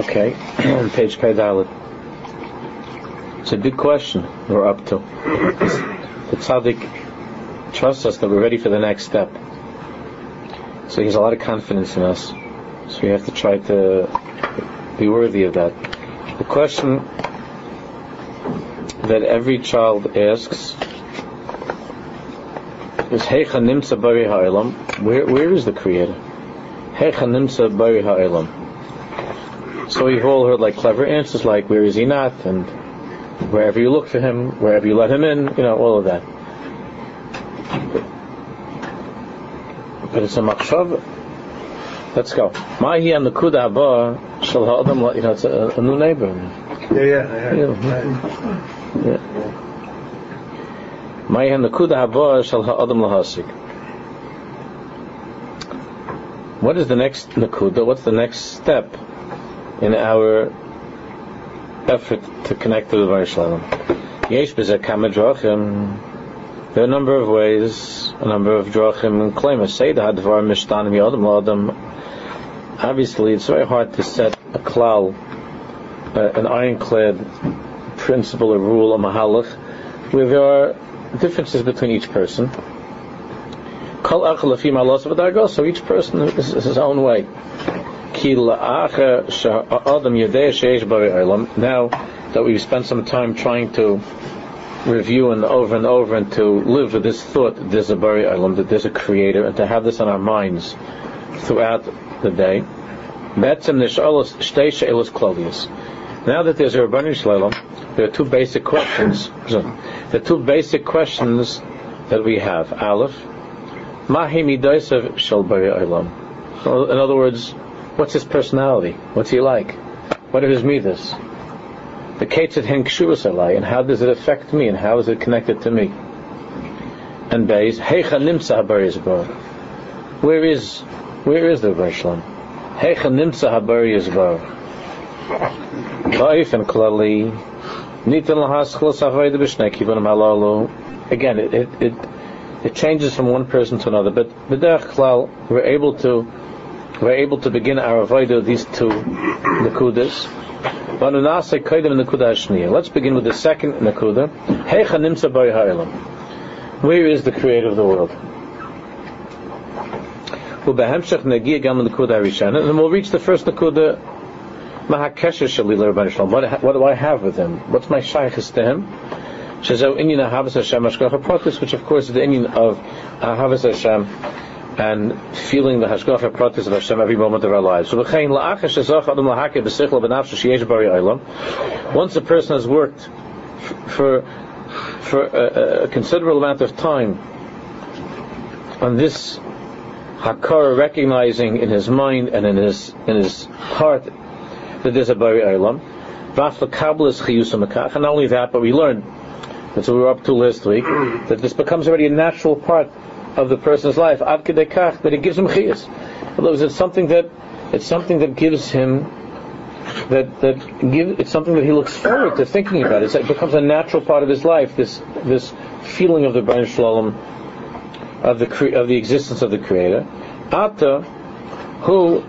Okay, page Kaidalit. It's a big question we're up to. The tzaddik trusts us that we're ready for the next step. So he has a lot of confidence in us. So we have to try to be worthy of that. The question that every child asks is Heicha Nimsa Bari Ha'ilam. Where where is the Creator? Heicha Nimsa Bari Ha'ilam. So we've all heard like clever answers like where is he not and wherever you look for him, wherever you let him in, you know, all of that. But it's a machshav. Let's go. Mahi and the kuda haba shall ha'adam, you know, it's a, a new neighbor. Yeah, yeah, yeah. Yeah. Mayan Nakuda Haba Shal Ha'adam Lahasik. What is the next Nakuda? What's the next step in our effort to connect to the Baruch Shalom? Yesh Kamedrachim. There are a number of ways, a number of drachim and claim. Say the hadvar mishtanim yadam ladam. Obviously, it's very hard to set a klal, uh, an ironclad principle or rule, a mahalach, where there are differences between each person. So each person is, his own way. Now that we've spent some time trying to review and over and over and to live with this thought that there's a Bari Olam, that there's a creator, and to have this on our minds throughout the day. Now that there's a Rabbanu Shalom, there are two basic questions. The two basic questions that we have. Aleph, Mahi Midaisav Shal. In other words, what's his personality? What's he like? What are his midas? The Ketzet Hen Kshuvas and how does it affect me, and how is it connected to me? And Beis, Heicha Nimsa Habar Where is, where is the Rishlam? Heicha Nimsa Habar Yizbar. And Klali, Again, it, it, it, it changes from one person to another, but klal, we're able to we're able to begin our avodah these two nakudas. Let's begin with the second nakuda. Where is the creator of the world? And then we'll reach the first nakuda what, what do I have with him? What's my shaykhis to him? which of course is the Indian of Ahavas Hashem and feeling the Hashgacha Pratis of Hashem every moment of our lives. Once a person has worked for for a, a considerable amount of time on this Hakar recognizing in his mind and in his in his heart that there's a Bari Olam. And not only that, but we learned, that's what we were up to last week, that this becomes already a natural part of the person's life, that it gives him words, it's something that it's something that gives him that that give it's something that he looks forward to thinking about. It's, it becomes a natural part of his life. This this feeling of the Baruch Shalom of the of the existence of the Creator. Ata, who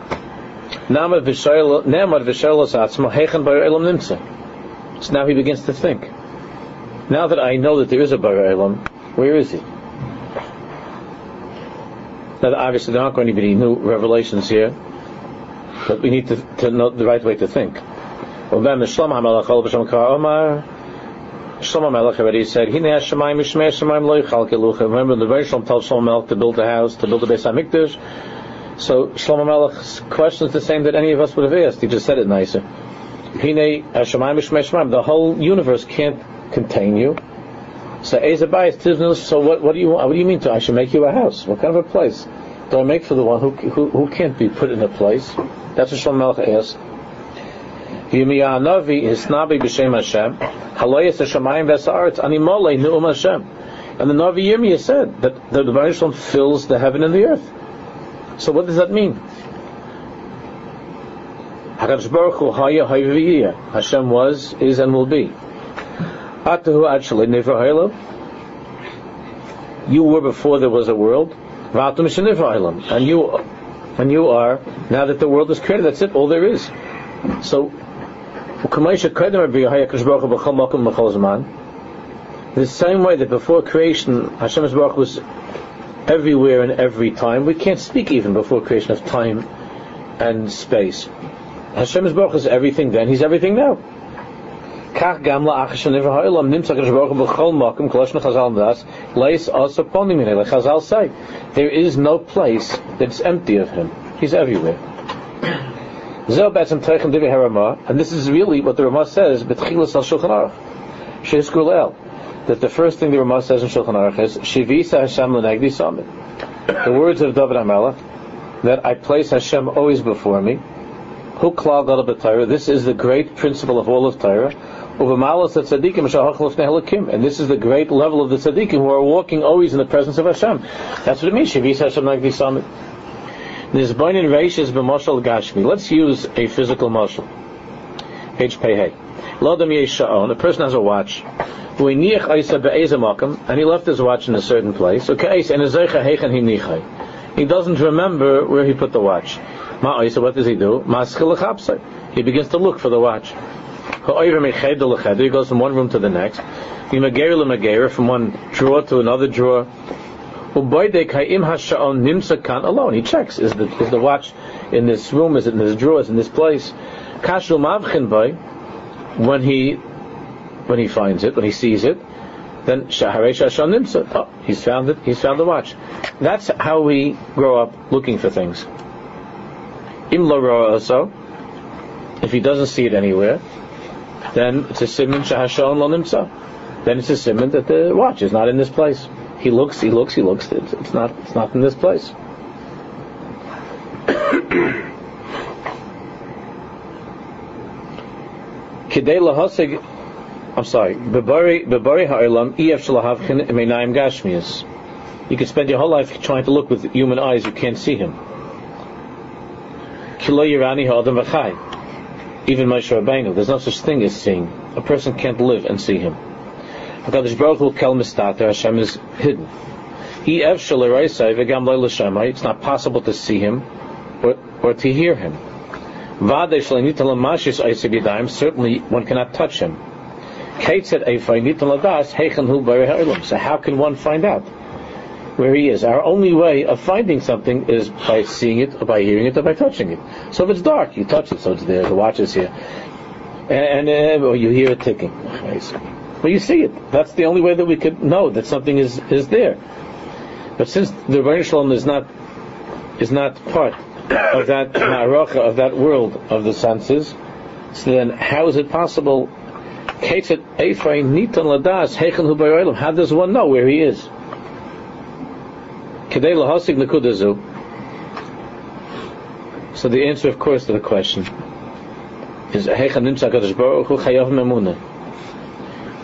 so now he begins to think. Now that I know that there is a Bar Elam, where is he? Now, obviously, there aren't going to be any new revelations here, but we need to, to know the right way to think. Shlomo Melech already said, Remember, the very Shalom tells Shlomo Melech to build a house, to build a Beis HaMikdash, so Shlomo Melech's question is the same that any of us would have asked. He just said it nicer. The whole universe can't contain you. So so what, what do you what do you mean to I should make you a house? What kind of a place do I make for the one who who, who can't be put in a place? That's what Shlomo Melech asked. Navi is Nabi b'Shem Hashem. Halayis Hashemayim v'Saaretz Animolei Neum Hashem. And the Navi Yirmiyah said that the Baruch fills the heaven and the earth. So what does that mean? Hakadosh Baruch Hu. Hashem was, is, and will be. You were before there was a world. And you, and you are now that the world is created. That's it. All there is. So, the same way that before creation, Hashem was everywhere and every time, we can't speak even before creation of time and space. Hashem is everything then, He's everything now. כך גם לאחר נמצא הקדוש ברוך הוא בכל מקום, חז"ל say, there is no place that's empty of him. He's everywhere. and this is really what the Ramah says, בתחילת al Shulchan Aruch, שיש that the first thing the Ramah says in Shulchan Aruch is, Shivisa Hashem l'negdi samit. The words of David HaMelech, that I place Hashem always before me, this is the great principle of all of Torah. and this is the great level of the tzaddikim who are walking always in the presence of Hashem. That's what it means. Shavis Hashem Summit. This Boinin Reish is b'moshal Gashmi. Let's use a physical moshal. Pei Lodam Yesha'on. A person has a watch. And he left his watch in a certain place. Okay, he doesn't remember where he put the watch. What does he do? He begins to look for the watch. He goes from one room to the next. From one drawer to another drawer. Alone, he checks: is the is the watch in this room? Is it in this drawer? Is it in this place? When he when he finds it, when he sees it, then oh, he's found it. He's found the watch. That's how we grow up looking for things. If he doesn't see it anywhere, then it's a simon shahashon lo nimsa. Then it's a simon that the watch is not in this place. He looks, he looks, he looks. It's, it's not, it's not in this place. Kidei lahosig. I'm sorry. Bebari bebari ha'olam ef shalahavchin imeinayim gashmias. You could spend your whole life trying to look with human eyes. You can't see him. Kilo yirani ha'adam v'chai even Moshe Rabbeinu. There's no such thing as seeing. A person can't live and see him. HaKadosh Baruch Hu kel mistater, Hashem is hidden. It's not possible to see him or, or to hear him. Certainly one cannot touch him. So how can one find out? Where he is. Our only way of finding something is by seeing it, or by hearing it, or by touching it. So if it's dark, you touch it, so it's there. The watch is here, and, and uh, you hear it ticking. Well, you see it. That's the only way that we could know that something is is there. But since the Rebbeinu Shalom is not is not part of that ma'aracha, of that world of the senses, so then how is it possible? How does one know where he is? So the answer, of course, to the question is The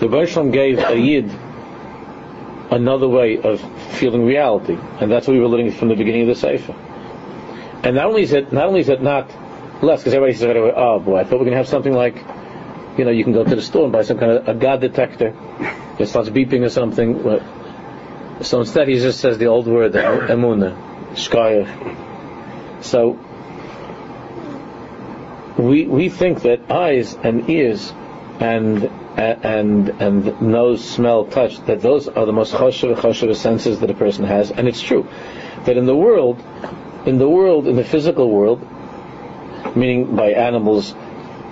Baruch gave a Yid another way of feeling reality, and that's what we were learning from the beginning of the Sefer. And not only is it not only is it not less, because everybody says, oh, "Oh boy, I thought we are going to have something like, you know, you can go to the store and buy some kind of a God detector. It starts beeping or something." So instead, he just says the old word emuna, shkaya. So we we think that eyes and ears and and and nose, smell, touch that those are the most choshev choshev senses that a person has, and it's true that in the world, in the world, in the physical world, meaning by animals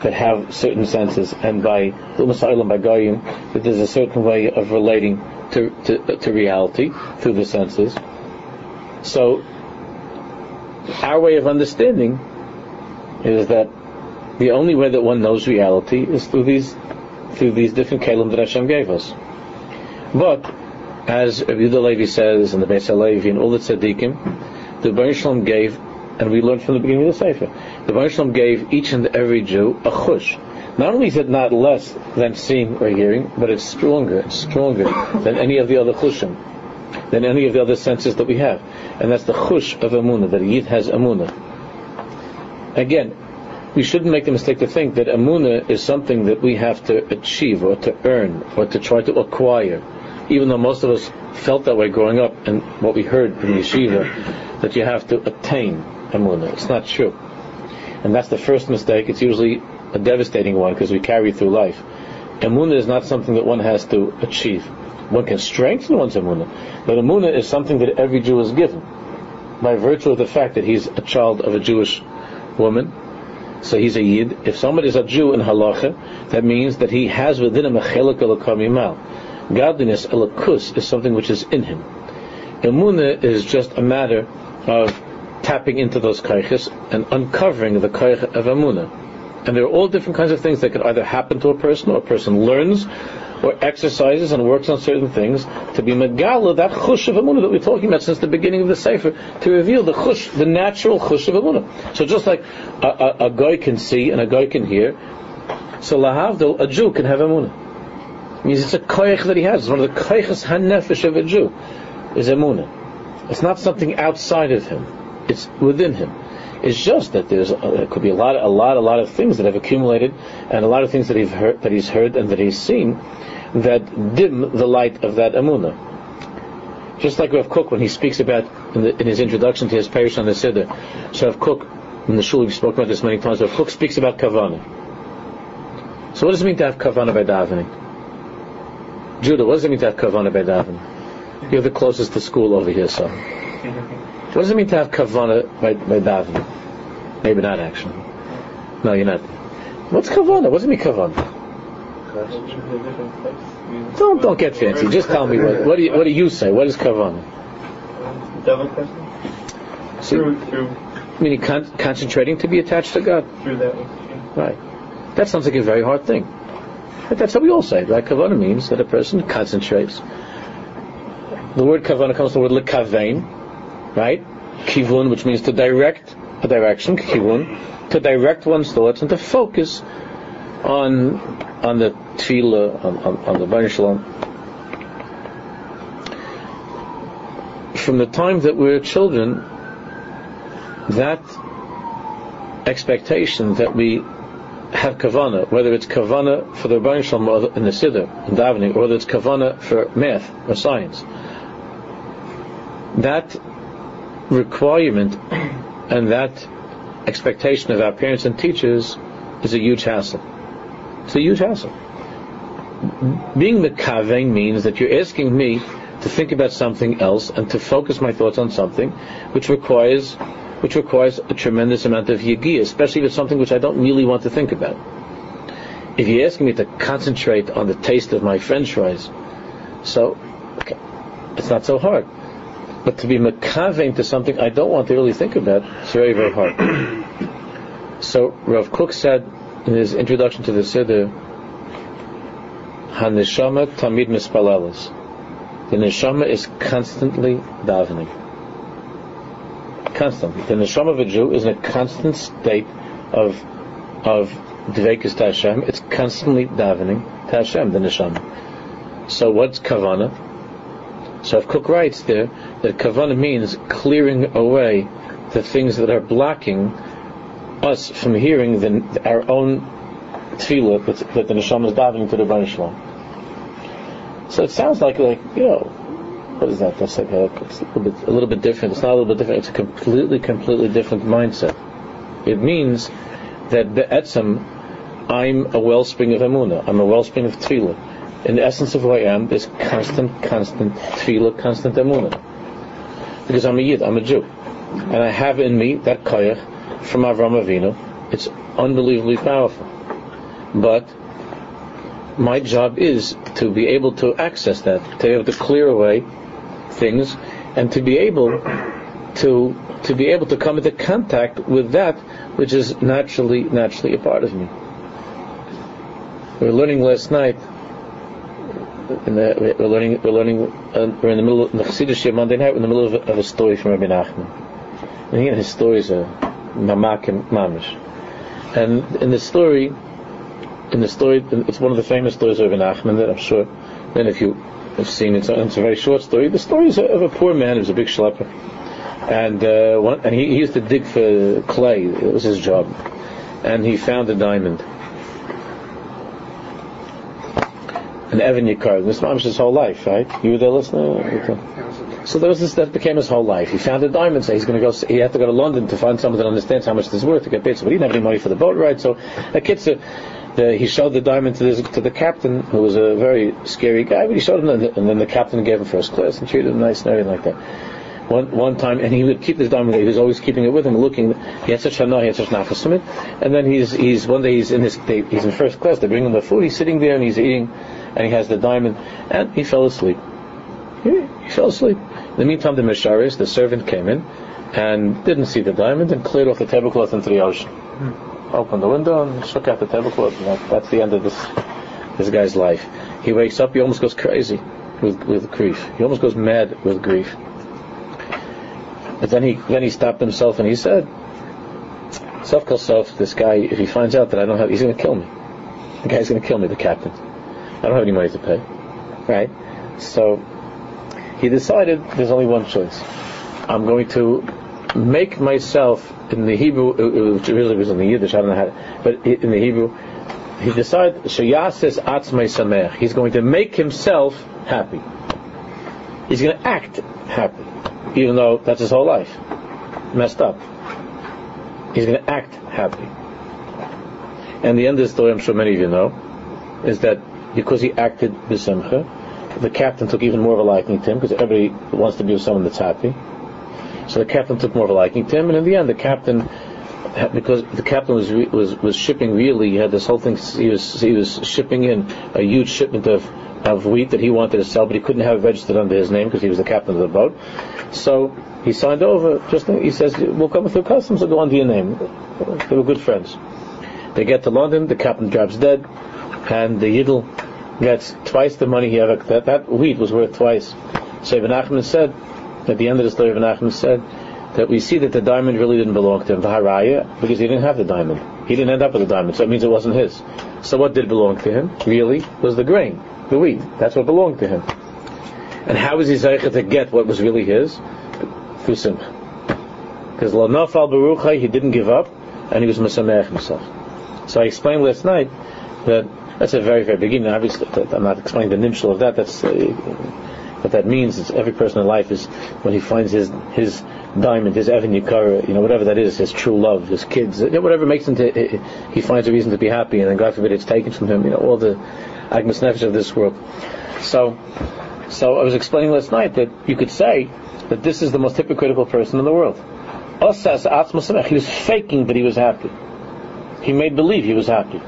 that have certain senses, and by umm by goyim, that there's a certain way of relating to, to, to reality through the senses. So, our way of understanding is that the only way that one knows reality is through these through these different kalim that Hashem gave us. But as Rabbi Levi says in the Beis Halevi and all the tzaddikim, the Baruch gave, and we learned from the beginning of the Sefer, the Baruch gave each and every Jew a chush, not only is it not less than seeing or hearing, but it's stronger, it's stronger than any of the other chushim, than any of the other senses that we have. And that's the chush of Amunah, that a Yid has Amunah. Again, we shouldn't make the mistake to think that Amunah is something that we have to achieve or to earn or to try to acquire. Even though most of us felt that way growing up and what we heard from yeshiva, that you have to attain Amunah. It's not true. and that's the first mistake. It's usually a devastating one because we carry through life. Emunah is not something that one has to achieve. One can strengthen one's emunah, but emunah is something that every Jew is given by virtue of the fact that he's a child of a Jewish woman. So he's a yid. If somebody is a Jew in halacha, that means that he has within him a chelik elokamimal. Godliness, elokus, is something which is in him. Emunah is just a matter of tapping into those kaiches and uncovering the kaich of emunah. And there are all different kinds of things that could either happen to a person, or a person learns, or exercises and works on certain things to be megala, that chush of emunah that we're talking about since the beginning of the sefer, to reveal the chush, the natural chush of emunah. So just like a, a, a guy can see and a guy can hear, so lahavdil, a Jew can have emunah. It means it's a koich that he has. It's one of the koiches hanefesh of a Jew, is emunah. It's not something outside of him. It's within him. It's just that there's uh, there could be a lot, a lot, a lot of things that have accumulated, and a lot of things that he's heard, that he's heard, and that he's seen, that dim the light of that amuna. Just like Rav Kook when he speaks about in, the, in his introduction to his parish on the Siddur. So Rav Kook in the shul we've spoken about this many times. Rav Kook speaks about kavana. So what does it mean to have kavana by davening? Judah, what does it mean to have kavana by davening? You're the closest to school over here, so. What does it mean to have kavana by, by davening? Maybe not actually. No, you're not. What's kavana? What does it mean kavana? Don't don't get fancy. Just tell me what what do you, what do you say? What is kavana? See, Through, through, meaning con- concentrating to be attached to God. through that. Right. That sounds like a very hard thing. But that's what we all say. Right? Kavana means that a person concentrates. The word kavana comes from the word lekavein, right? Kivun, which means to direct a direction, kivun, to direct one's thoughts and to focus on on the tefillah, on, on, on the Baruch Shalom. From the time that we're children, that expectation that we have kavana, whether it's kavana for the Baruch Shalom in the Siddur, in davening, or whether it's kavana for math or science, that requirement and that expectation of our parents and teachers is a huge hassle. It's a huge hassle. Being mekavein means that you're asking me to think about something else and to focus my thoughts on something which requires which requires a tremendous amount of yagi, especially if it's something which I don't really want to think about. If you're asking me to concentrate on the taste of my french fries, so okay, it's not so hard. But to be makavein to something I don't want to really think about, it's very, very hard. so Rav Kook said in his introduction to the Siddur, Haneshama tamid mispalelas. The neshama is constantly davening. Constantly. The neshama of a Jew is in a constant state of of dvekus to Hashem. It's constantly davening to Hashem, the neshama. So what's kavana? So if Kook writes there that kavana means clearing away the things that are blocking us from hearing the, our own tefillah that, that the neshama is davening to the Baruch Shalom. So it sounds like like you know what is that? That's like a, it's a, little bit, a little bit different. It's not a little bit different. It's a completely, completely different mindset. It means that the etzem, I'm a wellspring of emunah. I'm a wellspring of tefillah. In the essence of who I am, there's constant, constant tefillah, constant emunah. Because I'm a yid, I'm a Jew, and I have in me that koyach from Avram Avinu. It's unbelievably powerful. But my job is to be able to access that, to be able to clear away things, and to be able to to be able to come into contact with that which is naturally naturally a part of me. We were learning last night. In the, we're learning. We're learning. Uh, we're in the middle of the Chassidish Monday night. We're in the middle of a, of a story from Rabbi Nachman. And again, his stories are mamak and mamish. And in the story, in the story, it's one of the famous stories of Rabbi Nachman that I'm sure. Then, if you have seen it, it's a very short story. The story is of a poor man who's a big schlepper, and uh, one, and he, he used to dig for clay. It was his job, and he found a diamond. An Evan Yikar. This is his whole life, right? You were there listening? So there was this, that became his whole life. He found a diamond, so he's going to go. He had to go to London to find someone that understands how much this is worth to get paid. So he didn't have any money for the boat ride. So a so uh, the, he showed the diamond to, this, to the captain, who was a very scary guy. But he showed him, and then the captain gave him first class and treated him nice and everything like that. One one time, and he would keep this diamond. He was always keeping it with him, looking. He had such a hana, he had such nachasimit. And then he's he's one day he's in his he's in first class. They bring him the food. He's sitting there and he's eating, and he has the diamond, and he fell asleep. He, he fell asleep. In the meantime, the Misharis, the servant, came in and didn't see the diamond and cleared off the tablecloth into the ocean. Hmm. Opened the window and shook out the tablecloth. That, that's the end of this this guy's life. He wakes up, he almost goes crazy with, with grief. He almost goes mad with grief. But then he then he stopped himself and he said, "Self self. This guy, if he finds out that I don't have, he's going to kill me. The guy's going to kill me. The captain. I don't have any money to pay. Right? So he decided there's only one choice. I'm going to make myself in the Hebrew, it really was in the Yiddish, I don't know how, but in the Hebrew, he decided Shayasis Atzmei Samech. He's going to make himself happy. He's going to act happy, even though that's his whole life. Messed up. He's going to act happy. And the end of the story, I'm sure many of you know, is that because he acted b'simcha, the captain took even more of a liking to him because everybody wants to be with someone that's happy. So the captain took more of a liking to him, and in the end, the captain, because the captain was was was shipping really, he had this whole thing. He was he was shipping in a huge shipment of of wheat that he wanted to sell, but he couldn't have it registered under his name because he was the captain of the boat. So he signed over. Just he says, "We'll come through customs. and go under your name." They were good friends. They get to London. The captain drops dead, and the Yidel gets twice the money he ever, that, that wheat was worth twice. So Ibn Achman said, at the end of the story, Ibn Achman said, that we see that the diamond really didn't belong to him, the haraya, because he didn't have the diamond. He didn't end up with the diamond, so it means it wasn't his. So what did belong to him, really, was the grain, the wheat. That's what belonged to him. And how was he zeicha to get what was really his? Through simcha. Because Lanaf al he didn't give up, and he was Mesamech himself. So I explained last night that that's a very, very beginning. Obviously, I'm not explaining the nimshal of that. That's uh, what that means. Is every person in life is when he finds his his diamond, his Evan Yikara, you know, whatever that is, his true love, his kids, whatever makes him to, he finds a reason to be happy, and then God forbid it's taken from him. You know, all the agmas nefesh of this world. So, so I was explaining last night that you could say that this is the most hypocritical person in the world. He was faking that he was happy. He made believe he was happy.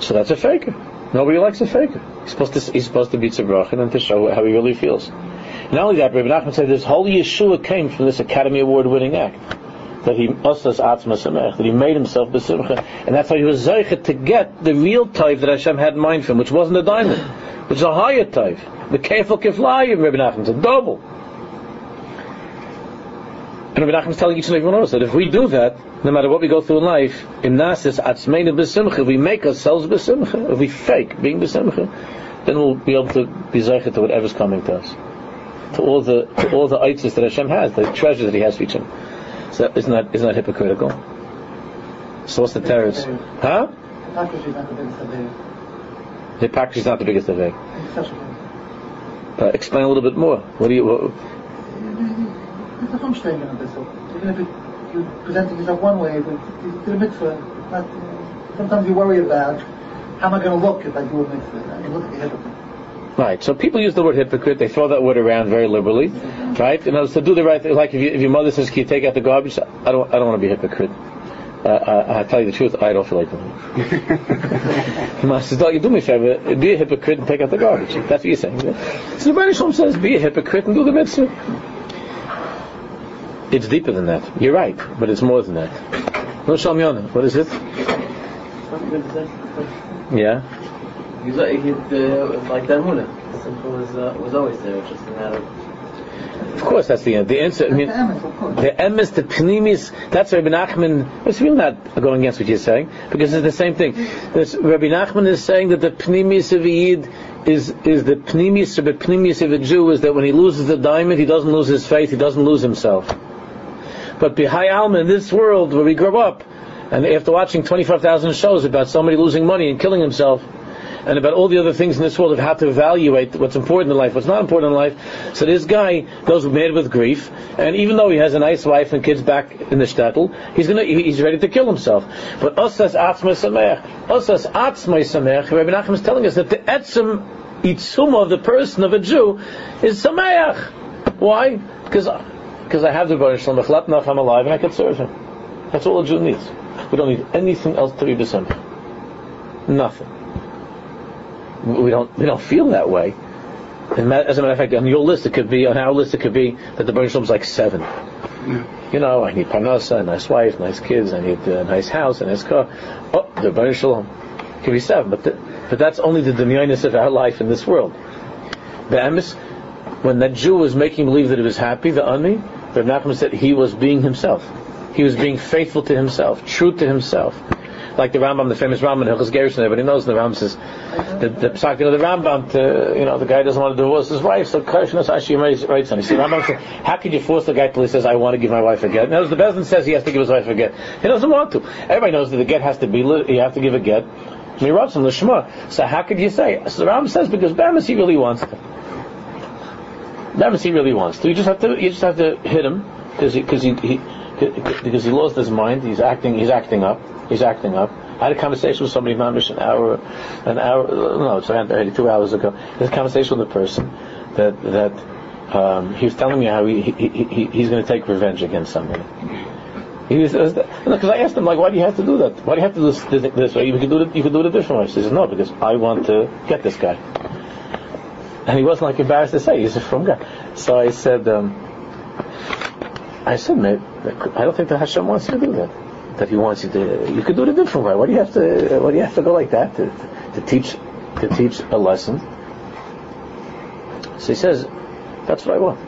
So that's a faker. Nobody likes a faker. He's supposed to, he's supposed to be tzibrochen and to show how he really feels. Not only that, Rabbi Nachman said this whole Yeshua came from this Academy Award winning act. That he usas atzma that he made himself besimcha, and that's how he was zeichet to get the real type that Hashem had in mind for him, which wasn't a diamond, which is a higher type. The kefil kiflayim, Rabbi Nachman said, double. And Rabbi Nachman is telling each and every one of us that if we do that, no matter what we go through in life, in nasis atzmeinu b'simcha, if we make ourselves b'simcha, if we fake being b'simcha, then we'll be able to be zeichet to whatever's coming to us, to all the to all the itzes that Hashem has, the treasures that He has for each one. So isn't that isn't that hypocritical? So what's the terrors? Huh? Hypocrisy is not the biggest aveg. Uh, explain a little bit more. What do you? What, even if it you're presenting yourself one way, but you do a mitzvah. Not, sometimes you worry about how am I going to look if I do a mitzvah? And you look at the hypocrite. Right. So people use the word hypocrite. They throw that word around very liberally, right? And to do the right thing, like if, you, if your mother says, "Can you take out the garbage?" I don't. I don't want to be a hypocrite. Uh, I, I, tell you the truth, I don't feel like doing it. Mom says, "Don't you do me a favor? Be a hypocrite and take out the garbage." That's what you're saying. So the Rebbe says, "Be a hypocrite and do the mitzvah." It's deeper than that. You're right, but it's more than that. No Shalmiana, what is it? Yeah. He's like, he, uh, like that Muna. Simple was, uh, was always there, just a matter of course, that's the the answer. I mean, the emes, the pnimis. That's Rabbi Nachman. It's really not going against what you're saying because it's the same thing. This, Rabbi Nachman is saying that the pnimis of a yid is is the pnimis of a pnimis of a Jew is that when he loses the diamond, he doesn't lose his faith, he doesn't lose himself. But Bihai Alma, in this world where we grow up, and after watching 25,000 shows about somebody losing money and killing himself, and about all the other things in this world of how to evaluate what's important in life, what's not important in life. So this guy goes mad with grief, and even though he has a nice wife and kids back in the shtetl, he's gonna he's ready to kill himself. But Osas Atzmai Sameach, Osas Atzmai Sameach, Rabbi Nachman is telling us that the etzim itzuma of the person of a Jew is Sameach. Why? Because because I have the Baruch Shalom I'm alive and I can serve him. That's all a Jew needs. We don't need anything else to be December. Nothing. We don't we don't feel that way. And as a matter of fact, on your list it could be on our list it could be that the Baruch Shalom is like seven. You know, I need parnasa, a nice wife, nice kids, I need a nice house, a nice car. Oh, the Baruch Shalom. It could be seven, but the, but that's only the demionis of our life in this world. The emes, when that Jew was making believe that he was happy, the Ani, the Nachman said he was being himself. He was being faithful to himself, true to himself. Like the Rambam, the famous Rambam, Hilchas Gerushin, everybody knows the Rambam says, the, the psak of the Rambam, to, you know, the guy doesn't want to divorce his wife, so Krishna Sashi writes on. He says, Rambam says, how can you force the guy till he says, I want to give my wife a get? Now, the Bezdin says he has to give his wife a get. He doesn't want to. Everybody knows that the get has to be, you have to give a get. Miratzim, the Shema. So how could you say? So the Rambam says, because Bemis he really wants to. Bemis he really wants to. You just have to, you just have to hit him, because he, cause he, he because he lost his mind. He's acting. He's acting up. He's acting up. I had a conversation with somebody, Mamish, an hour, an hour. No, it's around two hours ago. I had a conversation with a person that that um, he was telling me how he, he, he he's going to take revenge against somebody. He was because I asked him like, why do you have to do that? Why do you have to do this, this way? You could do it. You could do it a different way. He says, no, because I want to get this guy. And he wasn't like embarrassed to say he's a from guy. So I said. Um, I said, I don't think that Hashem wants you to do that. That He wants you to. You could do it a different way. Why do you have to? Why do you have to go like that to, to teach to teach a lesson? So he says, that's what I want.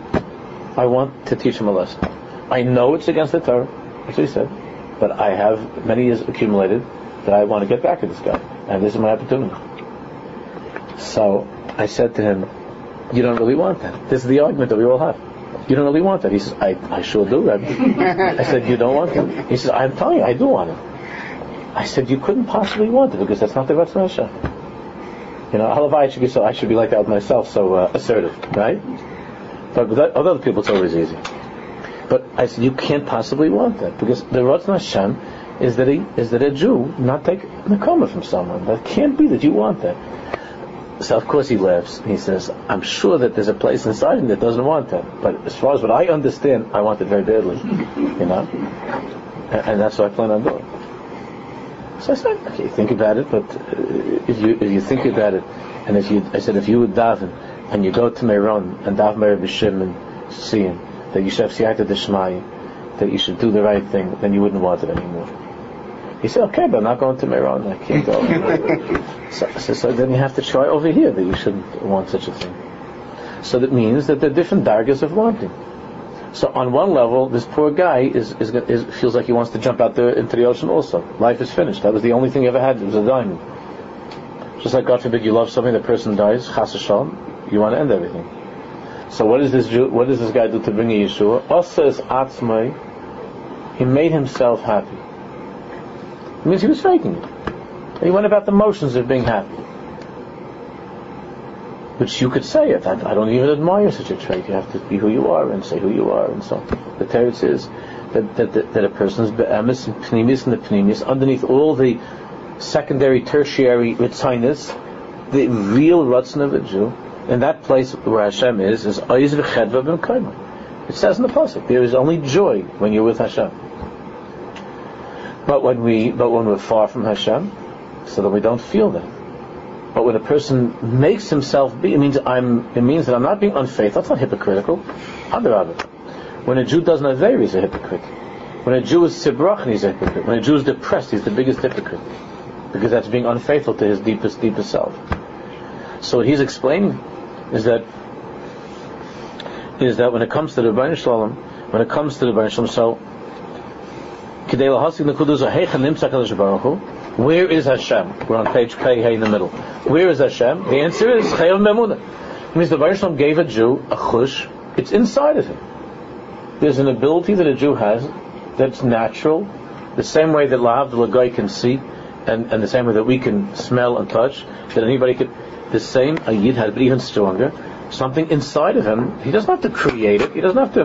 I want to teach him a lesson. I know it's against the Torah. That's what he said. But I have many years accumulated that I want to get back at this guy, and this is my opportunity. So I said to him, "You don't really want that. This is the argument that we all have." You don't really want that. He says, I, I sure do, Rabbi. I said, you don't want it? He says, I'm telling you, I do want it. I said, you couldn't possibly want it because that's not the Ratzon Hashem. You know, halavai I should be so, I should be like that with myself, so uh, assertive, right? But with other people, it's always easy. But I said, you can't possibly want that because the Ratzon Hashem is that he is that a Jew not take the coma from someone. That can't be that you want that. So of course he laughs. He says, "I'm sure that there's a place inside him that doesn't want that, but as far as what I understand, I want it very badly, you know, and, that's what I plan on doing." So I said, "Okay, think about it, but uh, if you if you think about it, and if you, I said, if you would daven and you go to Meron and daven Meir B'Shim and see him, that you should have siyata that you should do the right thing, then you wouldn't want it anymore." He said, okay, but I'm not going to Meron. I can't go. so, so, so, then you have to try over here that you shouldn't want such a thing. So that means that there are different dargas of wanting. So on one level, this poor guy is, is, is, feels like he wants to jump out there into the ocean also. Life is finished. That was the only thing he ever had. It was a diamond. Just like God forbid you love something, the person dies, chas shalom, you want to end everything. So what does this Jew, what does this guy do to bring a Yeshua? Asa is atzmai. He made himself happy. It means he was faking it. he went about the motions of being happy. Which you could say it. I, I, don't even admire such a trait. You have to be who you are and say who you are and so on. The teretz is that, that, that, that a person's be'emes and pnimis and the pnimis, underneath all the secondary, tertiary ritzinus, the real rutzin of a Jew, in that place where Hashem is, is oiz v'chedva b'mkayma. It says in the pasuk, there is only joy when you're with Hashem. But when we, but when we're far from Hashem, so that we don't feel that. But when a person makes himself be, it means I'm, it means that I'm not being unfaithful. That's not hypocritical. Other of. When a Jew does not aveir, he's a hypocrite. When a Jew is sibrach, he's a hypocrite. When a Jew is depressed, he's the biggest hypocrite. Because that's being unfaithful to his deepest, deepest self. So what he's explaining is that is that when it comes to the Rebbeinu Shalom, when it comes to the Rebbeinu Shalom, so where is Hashem? We're on page Pei in the middle. Where is Hashem? The answer is Chayav Memuna. It means the Baruch gave a Jew a chush. It's inside of him. There's an ability that a Jew has that's natural, the same way that Lahav the Lagai can see, and, and the same way that we can smell and touch, that anybody could, the same, a Yid had, but even stronger, something inside of him, he doesn't have to create it, he doesn't have to,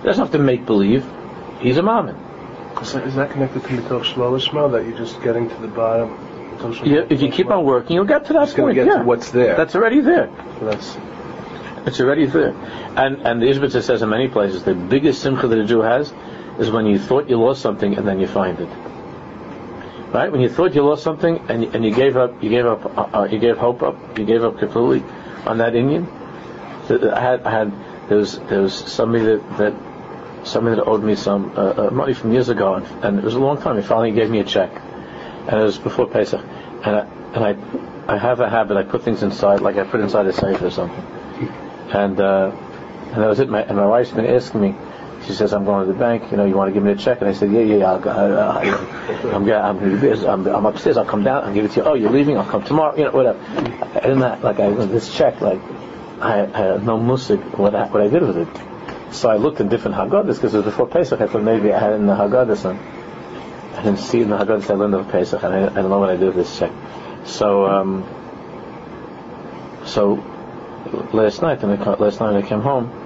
he doesn't have to make believe, he's a mammon. Is that, is that connected to Mitoch Shlomo that you're just getting to the bottom? Yeah, if you keep on working, you'll get to that It's point. get yeah. to what's there. That's already there. That's, It's already there. And and the Ishbitzer says in many places the biggest simcha that a Jew has is when you thought you lost something and then you find it. Right? When you thought you lost something and you, and you gave up, you gave up, uh, uh, you gave hope up, you gave up completely on that Indian. So I had, I had there was there was somebody that that somebody that owed me some uh, uh, money from years ago, and, and it was a long time. He finally gave me a check, and it was before Pesach, and I and I I have a habit. I put things inside, like I put inside a safe or something, and uh, and that was it. My, and my wife's been asking me. She says, "I'm going to the bank. You know, you want to give me a check?" And I said, "Yeah, yeah, yeah. I'll go, I, I'm, I'm, I'm, I'm upstairs. I'll come down. I'll give it to you. Oh, you're leaving? I'll come tomorrow. You know, whatever." And didn't like I this check. Like I, I had no what I, what I did with it. So I looked in different Haggadahs because it was before Pesach. I thought maybe I had in the Haggadahs. And I didn't see in the Haggadahs. I learned of Pesach, and I, I don't know what I did with this check. So, um, so last night, and last night I came home.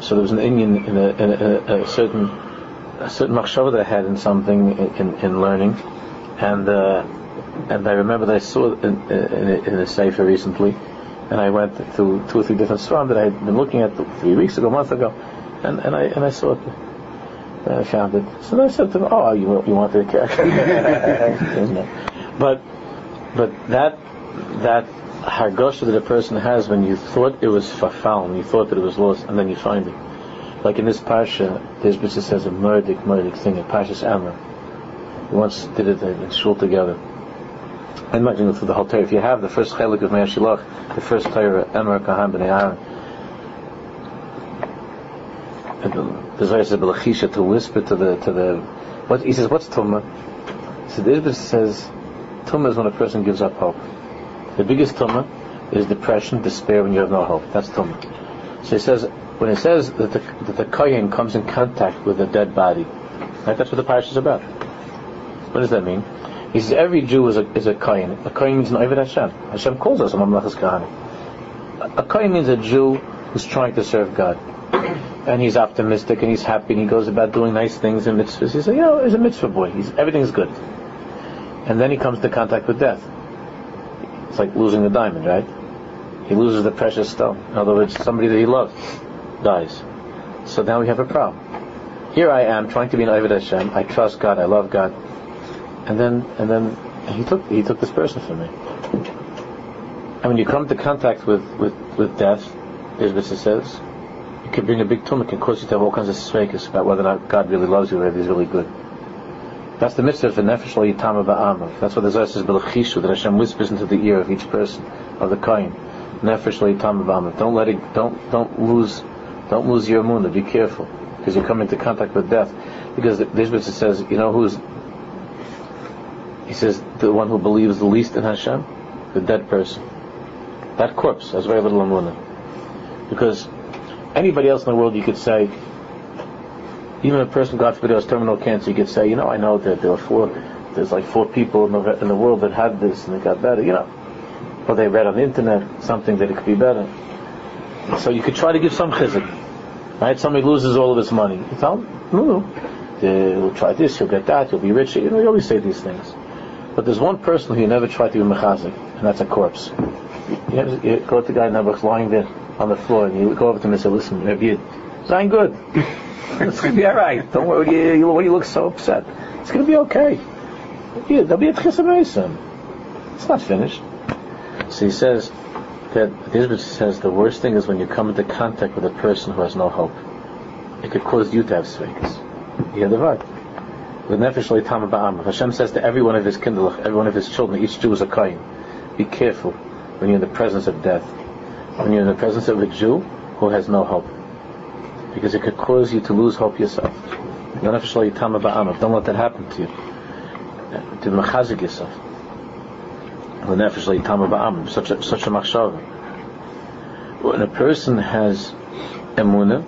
So there was an Indian in a, in a, in a, certain a certain machshava that I had in something in, in learning, and uh, and I remember that I saw it in, in, in a sefer recently, and I went to two or three different svarim that I had been looking at three weeks ago, a month ago, and, and I and I saw it. And I found it. So then I said to him, "Oh, you you wanted a character?" but but that that hargosha that a person has when you thought it was fafal, when you thought that it was lost, and then you find it. Like in this parsha, this Bishop says a murdik murdik thing A Parshas Amr. We once did it in shul together. I'm not going to go through the whole Torah. If you have the first chelik of Meir Shilach, the first Torah, Emor Kahan B'nai Aaron, the- Zohar says Belachisha to whisper to the to the what he says. What's tumah? So the Ibn says tumah is when a person gives up hope. The biggest tumah is depression, despair when you have no hope. That's tumah. So he says when it says that the that the kohen comes in contact with a dead body, right? That's what the parish is about. What does that mean? He says every Jew is a is a kohen. A kohen means an Ovid Hashem. Hashem calls us a mamlachas kahanim. A kohen means a Jew who's trying to serve God. And he's optimistic and he's happy and he goes about doing nice things and mitzvahs. He's like, you know, he's a mitzvah boy. He's everything's good. And then he comes to contact with death. It's like losing the diamond, right? He loses the precious stone. In other words, somebody that he loved dies. So now we have a problem. Here I am trying to be an Ovid Hashem. I trust God. I love God. And then, and then he took he took this person from me. And when you come into contact with with with death, is what it says, it can bring a big. It can cause you to have all kinds of sveikas about whether or not God really loves you or whether He's really good. That's the mitzvah for nefesh lo yitama ba'amav. That's what the Zohar says belachishu that Hashem whispers into the ear of each person of the kohen. Nefesh lo yitama ba'amav. Don't let it. Don't don't lose. Don't lose your moon. Be careful because you come into contact with death. Because the, the Ishbitzer says, you know who's. He says the one who believes the least in Hashem, the dead person. That corpse has very little amunah. Because anybody else in the world, you could say, even a person, God forbid, who has terminal cancer, you could say, you know, I know that there are four, there's like four people in the, in the world that had this and they got better, you know. Or they read on the internet something that it could be better. So you could try to give some chizuk. Right? Somebody loses all of his money. You tell him, no, no. He'll try this, he'll get that, he'll be rich. You know, you always say these things. But there's one person who you never try to be mechazik, and that's a corpse. You, have- you go to the guy Nebuch's lying there on the floor, and you go over to him and say, "Listen, you, it's not good. it's gonna be all right. Don't worry. You, you, why you look so upset? It's gonna be okay. There'll be a tchisamesim. It's not finished." So he says that Ishbitzer says the worst thing is when you come into contact with a person who has no hope. It could cause you to have sveikas. You hear the word. The nefesh lo yitama ba'am. Hashem says to every one of his kindlech, every one of his children, each Jew is a kohen. Be careful when you're in the presence of death. When you're in the presence of a Jew who has no hope. Because it could cause you to lose hope yourself. Yitama ba'am. Don't let that happen to you. Uh, to mechazik yourself. Such a, such a machshava. When a person has emunah,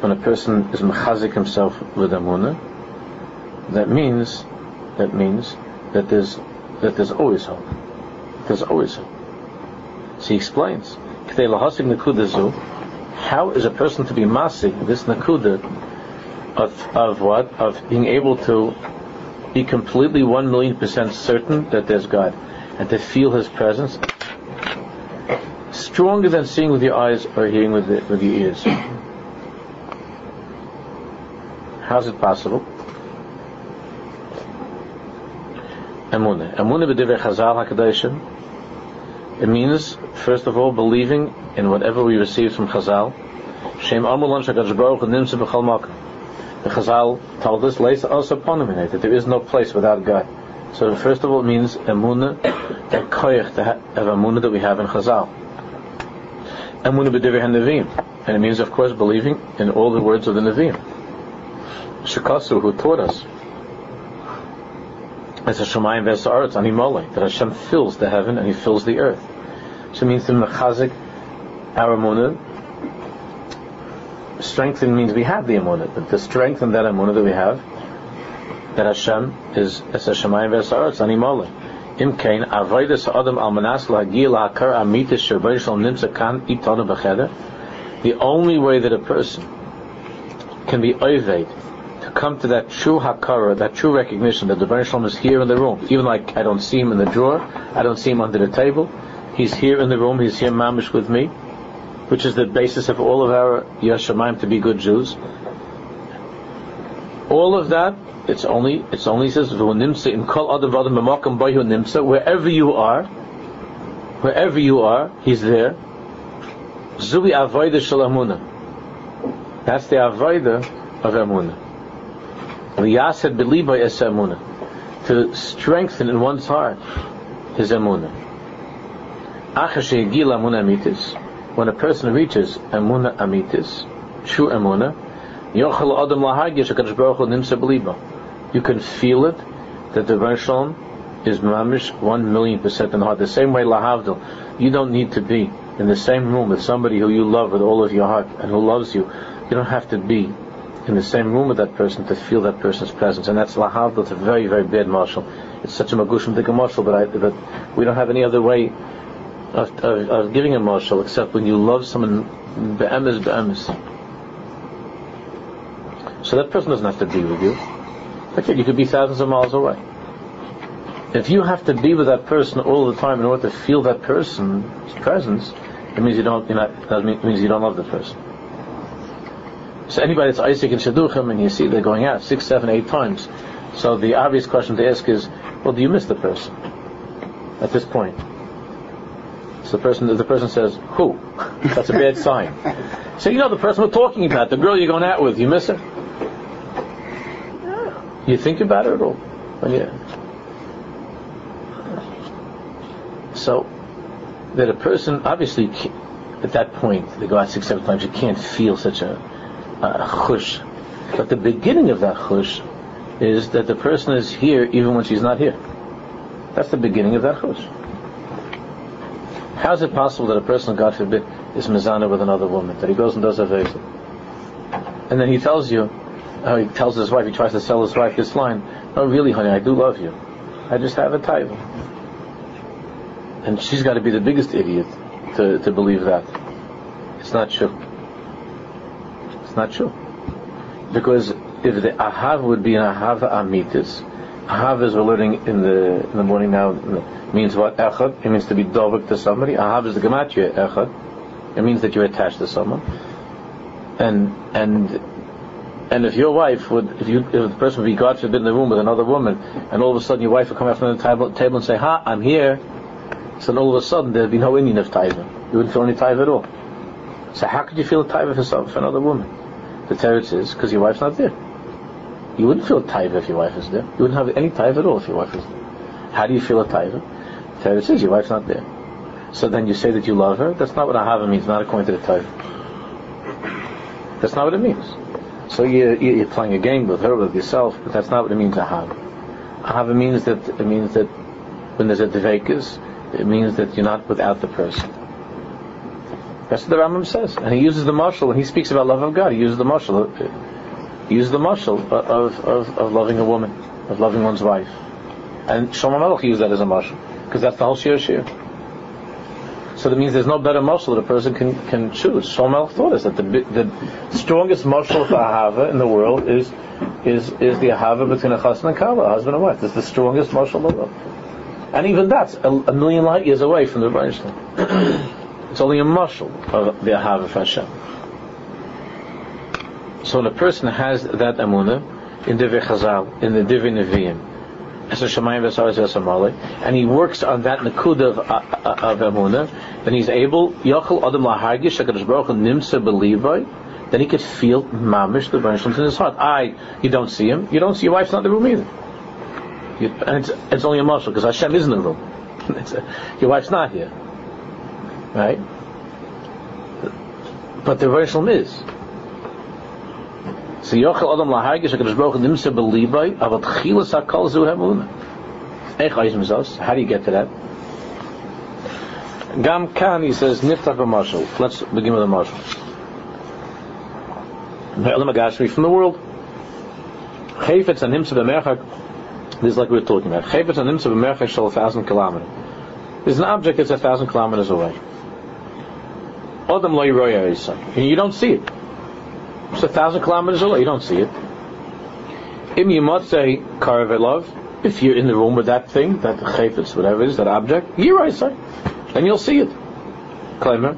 when a person is mechazik himself with emunah, that means that means that there's that there's always hope. There's always hope. So he explains, how is a person to be masig this nakuda of, of what? Of being able to be completely one million percent certain that there's God and to feel His presence stronger than seeing with your eyes or hearing with, the, with your ears. How's it possible? Emunah. Emunah b'divrei Chazal HaKadoshim it means, first of all, believing in whatever we receive from Chazal. Shem Amulon Shakadosh Baruch Nimsa B'chal. The Chazal told us, Leis also that there is no place without God. So first of all, it means emunah, that koyach of emunah that we have in Chazal. Emunah b'divrei Nevi'im, and it means, of course, believing in all the words of the Nevi'im. Shakasu, who taught us, as a Shemayim Vesa'aretz Animole, that Hashem fills the heaven and He fills the earth. So it means to mechazik our emunah. Strengthen means we have the emunah, but to strengthen that emunah that we have, that Hashem is as a Shemayim Vesa'aretz Animole. Im kain avodas adam al manas lahagil lahakar amitis sherbayr shalom nimsa kan itonu b'cheder. The only way that a person can be oived come to that true hakara, that true recognition that the Baruch Shalom is here in the room. Even like I don't see him in the drawer, I don't see him under the table. He's here in the room, he's here mamish with me, which is the basis of all of our Yashamayim to be good Jews. All of that, it's only, it's only says, in kol adam nimsa, wherever you are, wherever you are, he's there. Zui avoida shalamuna. That's the avoida of emunah. To strengthen in one's heart his emuna. When a person reaches emuna amitis, true emuna. You can feel it that the Baruch is mamish one million percent in the heart. The same way lahavdil, you don't need to be in the same room with somebody who you love with all of your heart and who loves you. You don't have to be in the same room with that person to feel that person's presence, and that's lahavdil. It's a very, very bad mashal. It's such a magushim dik mashal, but but we don't have any other way of, of, of giving a mashal except when you love someone be'emes be'emes. So that person doesn't have to be with you. Okay, you could be thousands of miles away. If you have to be with that person all the time in order to feel that person's presence, it means you don't. you know, that means you don't love the person. So anybody that's Isaac and Shaduchim, and you see they're going out six, seven, eight times. So the obvious question to ask is, well, do you miss the person at this point? So the person, the person says, who? That's a bad sign. So you know the person we're talking about, the girl you're going out with, you miss her? You think about it at all? When you, so that a person, obviously, at that point, they go out six, seven times, you can't feel such a uh, chush. But the beginning of that chush is that the person is here even when she's not here. That's the beginning of that chush. How is it possible that a person, God forbid, is mizana with another woman, that he goes and does a vesa? And then he tells you, oh, he tells his wife, he tries to sell his wife this line, oh really honey, I do love you. I just have a title. And she's got to be the biggest idiot to, to believe that. It's not true not true. Because if the ahav would be an ahav amitis, ahav as we're learning in the in the morning now means what? Echad. It means to be dovik to somebody. Ahav is the gematria echad. It means that you're attached to someone. And and and if your wife would, if you, if the person would be God forbid in the room with another woman, and all of a sudden your wife would come out from the table, table and say, "Ha, I'm here," so then all of a sudden there'd be no Indian of taiva. You wouldn't feel any taiva at all. So how could you feel a taiva for, for another woman? The teretz is because your wife's not there. You wouldn't feel taiva if your wife is there. You wouldn't have any taiva at all if your wife is there. How do you feel a taiva? Teretz is your wife's not there. So then you say that you love her. That's not what ahava means, not according to the taiva. That's not what it means. So you, you're playing a game with her, with yourself, but that's not what it means ahava. Ahava means that it means that when there's a devekas, it means that you're not without the person. That's what the Rambam says, and he uses the mashal when he speaks about love of God. He uses the mashal. Uh, he uses the mashal of, of, of loving a woman, of loving one's wife. And Shlomo Melech used that as a mashal, because that's the whole shir shir. So that means there's no better mashal that a person can, can choose. Shlomo Melech taught us that the, the strongest mashal for ahava in the world is is is the ahava between a chassan and kala, husband and wife. That's the strongest mashal in the world. And even that's a, a million light years away from the Rebbeinu. It's only a mashal of the ahava for Hashem. So when a person has that amuna in Divrei Chazal, in the Divrei Nevi'im, and he works on that nakuda of, uh, of amuna, then he's able, Baruch then he could feel mamish the Shalom in his heart. I, you don't see him, you don't see your wife's not in the room either. You, and it's, it's only a mashal because Hashem is in the room. A, your wife's not here, right? But the Rebbeinu is. So Yochel Adam Lahargish HaKadosh Baruch Hu Nimsa B'Livai Avat Chilas HaKol Zu Hamuna. Eich Eizem Zos. How do you get to that? Gam Kan, he says, Niftach B'Mashal. Let's begin with the Marshal. Ve'elam HaGashmi from the world. Chayfetz and Nimsa B'Merchak. This is like we were talking about. Chayfetz and Nimsa B'Merchak shall a thousand kilometers. There's an object that's a thousand kilometers away. Odom Lo Yiroya. And you don't see it. It's a thousand kilometers away. You don't see it. Im say Karavelov, if you're in the room with that thing, that chayfetz, whatever it is, that object, say, then you'll see it. Claimer.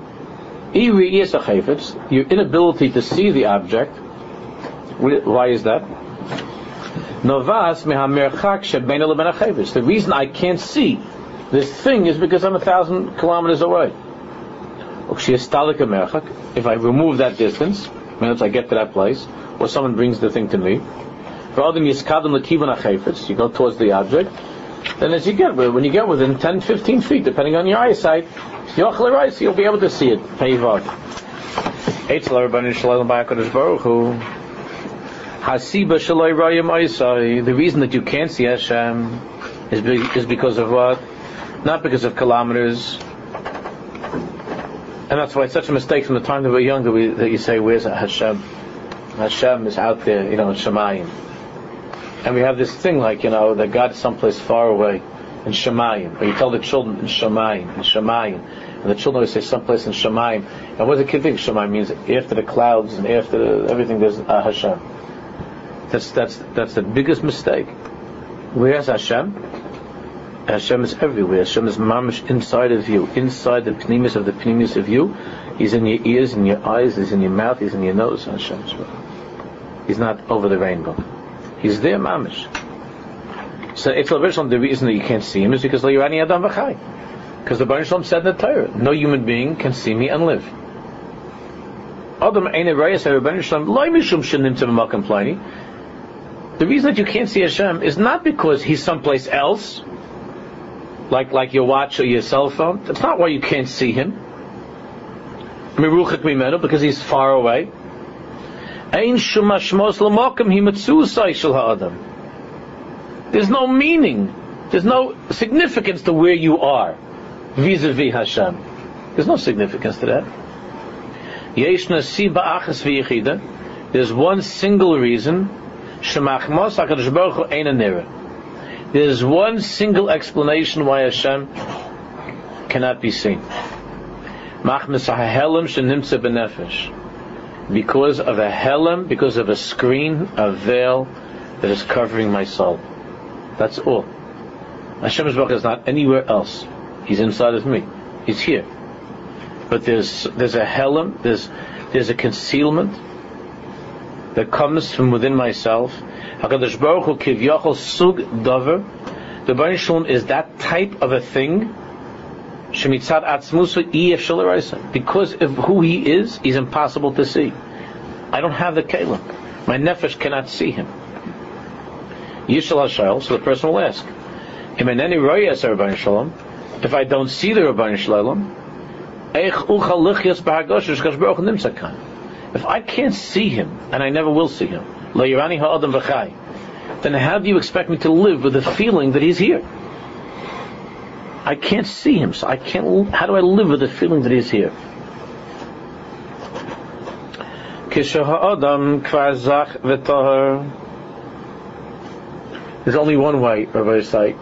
Your inability to see the object, why is that? The reason I can't see this thing is because I'm a thousand kilometers away. If I remove that distance, minutes I get to that place, or someone brings the thing to me. You go towards the object, then as you get when you get within 10, 15 feet, depending on your eyesight, you'll be able to see it. The reason that you can't see Hashem is, is because of what? Not because of kilometers, and that's why it's such a mistake from the time that we're younger we, that you say, where's Hashem? Hashem is out there, you know, in Shemayim. And we have this thing like, you know, that God's someplace far away in Shemayim. Or you tell the children in Shemayim, in Shemayim. And the children always say someplace in Shemayim. And what does the kid think Shemayim means? After the clouds and after everything, there's uh, Hashem. That's, that's, that's the biggest mistake. Where's Hashem? Hashem is everywhere. Hashem is mamish inside of you, inside the pnimis of the pnimis of you. He's in your ears, in your eyes, he's in your mouth, he's in your nose. Hashem He's not over the rainbow. He's there, mamish. So it's the reason that you can't see him is because Leirani Adam V'chai. Because the Baruch Shalom said in the Torah, no human being can see me and live. The reason that you can't see Hashem is not because he's someplace else, like like your watch or your cell phone. That's not why you can't see him. Because he's far away. There's no meaning. There's no significance to where you are vis-a-vis Hashem. There's no significance to that. There's one single reason. There's one single explanation why Hashem cannot be seen. Because of a helam, because of a screen, a veil that is covering my soul. That's all. Baruch is not anywhere else. He's inside of me. He's here. But there's there's a helam, there's there's a concealment that comes from within myself HaKadosh Baruch Hu kivyachol sug davar. The Baruch Shalom is that type of a thing. Shemitzad atzmusa iyef Because of who he is, he's impossible to see. I don't have the kelim. My nefesh cannot see him. Yishal Hashayel, so the person will ask, If I don't see the Rabban Shalom, if I can't see him, and I never will see him, then how do you expect me to live with the feeling that he's here? I can't see him, so I can't. How do I live with the feeling that he's here? There's only one way, Rabbi say,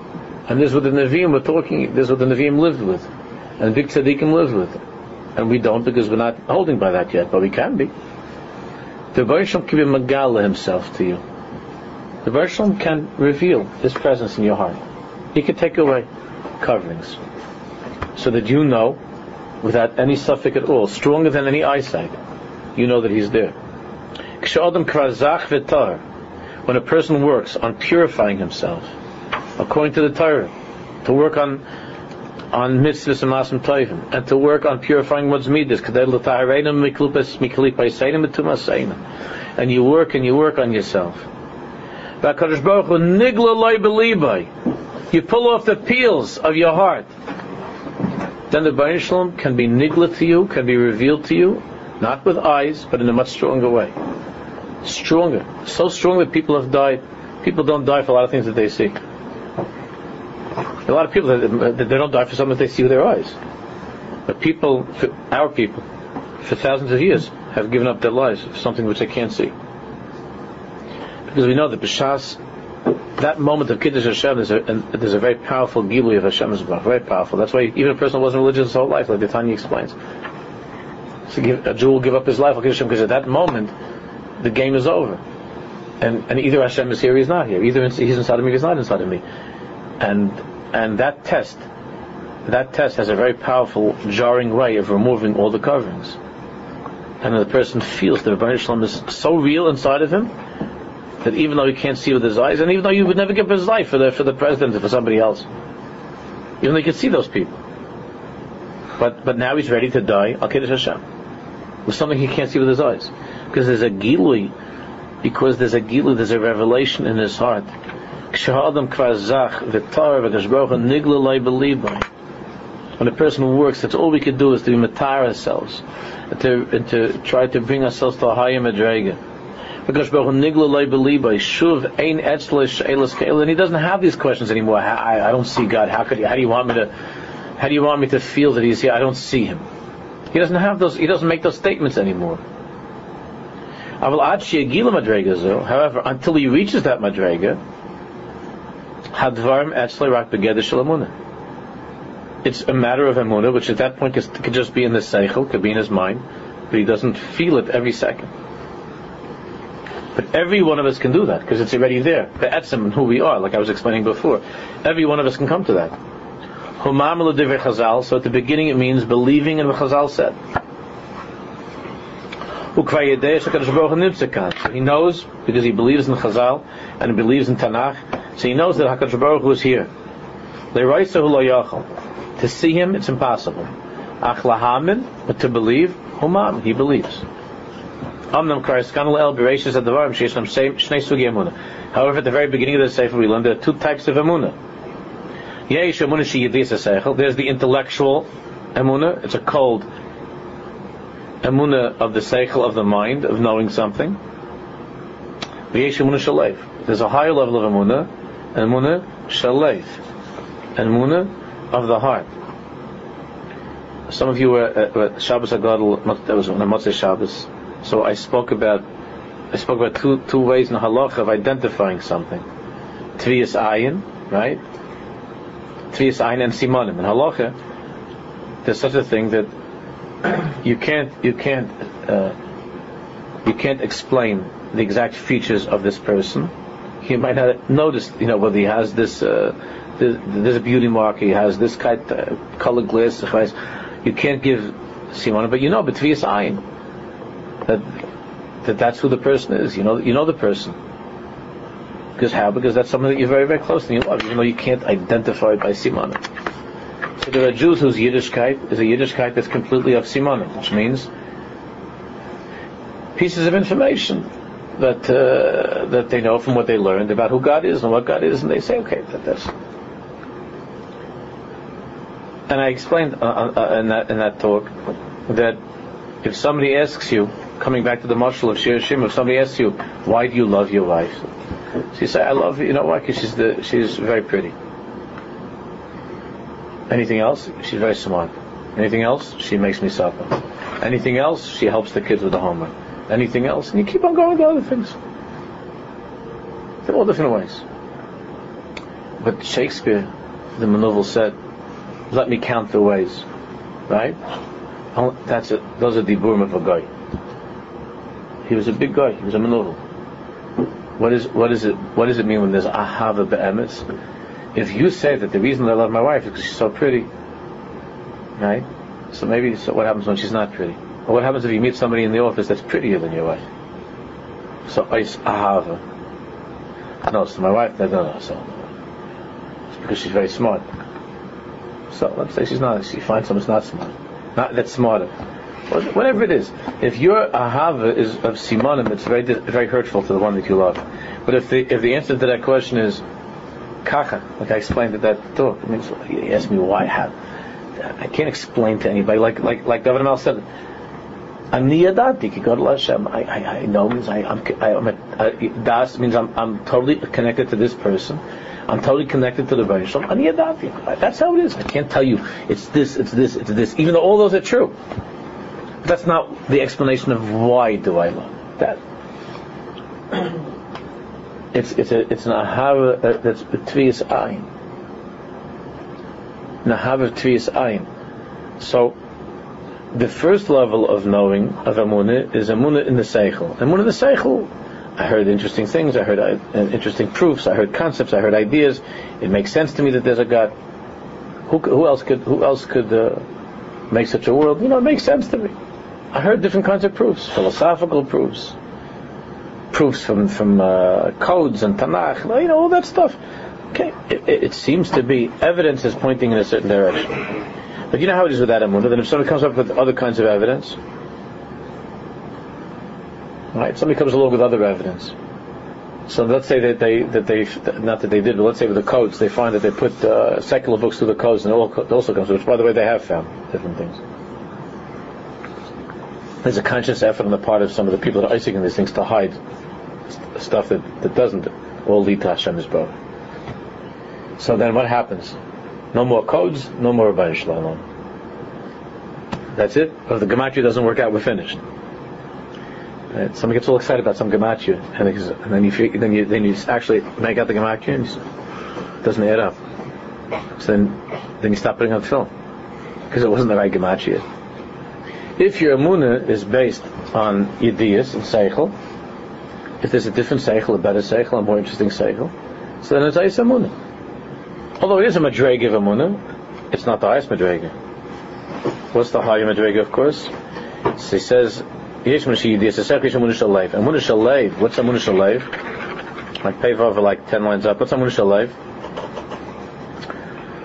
And this is what the Nevi'im were talking, this is what the Nevi'im lived with. And big tzaddikim lived with. And we don't because we're not holding by that yet, but we can be. The Baruch can be Megala himself to you. The Baruch can reveal his presence in your heart. He can take away coverings. So that you know, without any suffix at all, stronger than any eyesight, you know that he's there. When a person works on purifying himself, according to the Torah, to work on on mitzvahs and masim toivim, and to work on purifying one's midas, and you work and you work on yourself. You pull off the peels of your heart. Then the Baruch Shalom can be nigla to you, can be revealed to you, not with eyes, but in a much stronger way. Stronger. So strong that people have died. People don't die for a lot of things that they see. A lot of people, they don't die for something they see with their eyes. But people, our people, for thousands of years, have given up their lives for something which they can't see. Because we know that B'Shas, that moment of Kiddush Hashem, there's a, there's a very powerful Gilui of Hashem's Blach, very powerful. That's why even a person who wasn't religious his whole life, like the Tanya explains. So give, a Jew will give up his life for Kiddush Hashem because at that moment, the game is over. And, and either Hashem is here he's not here. Either he's inside of me he's not inside of me. And and that test, that test has a very powerful jarring way of removing all the coverings. And the person feels that Rebbeinu Shalom is so real inside of him that even though he can't see with his eyes, and even though you would never give his life for the for the president or for somebody else, even though you can see those people, but but now he's ready to die. Kiddush Hashem with something he can't see with his eyes, because there's a gilui, because there's a gilui, there's a revelation in his heart when a person works, that's all we can do is to matar ourselves, and to, and to try to bring ourselves to a higher madrega. And he doesn't have these questions anymore. I, I don't see God. How could? How do you want me to? How do you want me to feel that He's here? I don't see Him. He doesn't have those. He doesn't make those statements anymore. However, until he reaches that madrega, Hadvarim etzle rak It's a matter of emunah, which at that point could just be in the seichel, could be in his mind, but he doesn't feel it every second. But every one of us can do that because it's already there. The etzem and who we are, like I was explaining before. Every one of us can come to that. So at the beginning it means believing in what Chazal said. He knows because he believes in Chazal and he believes in Tanakh so he knows that Hakadosh Baruch Hu is here. To see him, it's impossible. Achlahamin, but to believe, humam, he believes. However, at the very beginning of the Sefer, we learned there are two types of emunah. There's the intellectual emunah. It's a cold emunah of the seichel of the mind of knowing something. There's a higher level of emunah Emuna Shaleif. Emuna of the heart. Some of you were uh, at Shabbos HaGadol, that was on a Motzei Shabbos. So I spoke about, I spoke about two, two ways in the halach of identifying something. Tviyas ayin, right? Tviyas ayin and simonim. In halacha, there's such a thing that you can't, you can't, uh, you can't explain the exact features of this person he might have noticed, you know, whether he has this, uh, this, this beauty mark, he has this kind of uh, color glass, you can't give Simon, but you know, but ayin, that that that's who the person is. You know, you know the person. Because how? Because that's something that you're very, very close to you love, even though you can't identify by Simon. There are Jews whose Yiddishkeit is a Yiddishkeit that's completely of Simon, which means pieces of information that uh, that they know from what they learned about who God is and what God is, and they say, okay, that, that's. And I explained uh, uh, uh, in that in that talk that if somebody asks you, coming back to the mashal of Shir if somebody asks you, why do you love your wife? You say, I love you. You know why? Because she's the she's very pretty. Anything else? She's very smart. Anything else? She makes me suffer. Anything else? She helps the kids with the homework anything else, and you keep on going to other things. They're all different ways. But Shakespeare the Manuvel said, let me count the ways. Right? That's it. Those are the burim of a guy. He was a big guy. He was a Manuvel. What is what is it? What does it mean when there's ahava be'emes? If you say that the reason I love my wife is because she's so pretty, right? So maybe so what happens when she's not pretty? Or what happens if you meet somebody in the office that's prettier than your wife? So is ahava. No, so my wife, no, no, no, so it's because she's very smart. So let's say she's not. She finds someone who's not smart, not that's smarter. Whatever it is, if your ahava is of simanim, it's very very hurtful to the one that you love. But if the if the answer to that question is kacha, like I explained at that talk, oh, I mean, he asked me why how. I can't explain to anybody. Like like like David Mel said, Ani yadati ki God Hashem. I, I, I know means I, I'm, I, I'm a, I, das means I'm, I'm totally connected to this person. I'm totally connected to the Rebbe Shalom. Ani yadati. That's how it is. I can't tell you it's this, it's this, it's this. Even though all those are true. That's not the explanation of why do I love that. It's it's a it's an ahava that- that's betvius ayin. An ahava betvius ayin. So the first level of knowing of Amunah is Amunah in the Seichel. Amunah in the Seichel, I heard interesting things, I heard uh, interesting proofs, I heard concepts, I heard ideas. It makes sense to me that there's a God. Who, who else could who else could uh, make such a world? You know, it makes sense to me. I heard different kinds of proofs, philosophical proofs, proofs from from uh, codes and Tanakh, you know, all that stuff. Okay, it, it, seems to be evidence is pointing in a certain direction. But you know how it is with that emunah. Then if somebody comes up with other kinds of evidence, right? Somebody comes along with other evidence. So let's say that they that they not that they did, but let's say with the codes, they find that they put uh, secular books through the codes, and it also comes. Which, by the way, they have found different things. There's a conscious effort on the part of some of the people that are icing these things to hide stuff that, that doesn't all lead to Hashem's bow. So then what happens? No more codes, no more Rabbi Shalom. That's it. If the gematria doesn't work out, we're finished. Right? Somebody gets all excited about some gematria, and, and then you then you then you actually make out the gematria, and it doesn't add up. So then then you stop putting on film because it wasn't the right gematria. If your emuna is based on yediyas and seichel, if there's a different seichel, a better seichel, a more interesting seichel, so then it's Ais Amunah. Although it is a Madrega of Amunah, it's not the highest Madrega. What's the higher Madrega, of course? So he says, Yesh Mashi Yidiyas, Asech Yesh Amunah Shalev. Amunah Shalev, what's Amunah Shalev? Like pave over like 10 lines up. What's Amunah Shalev?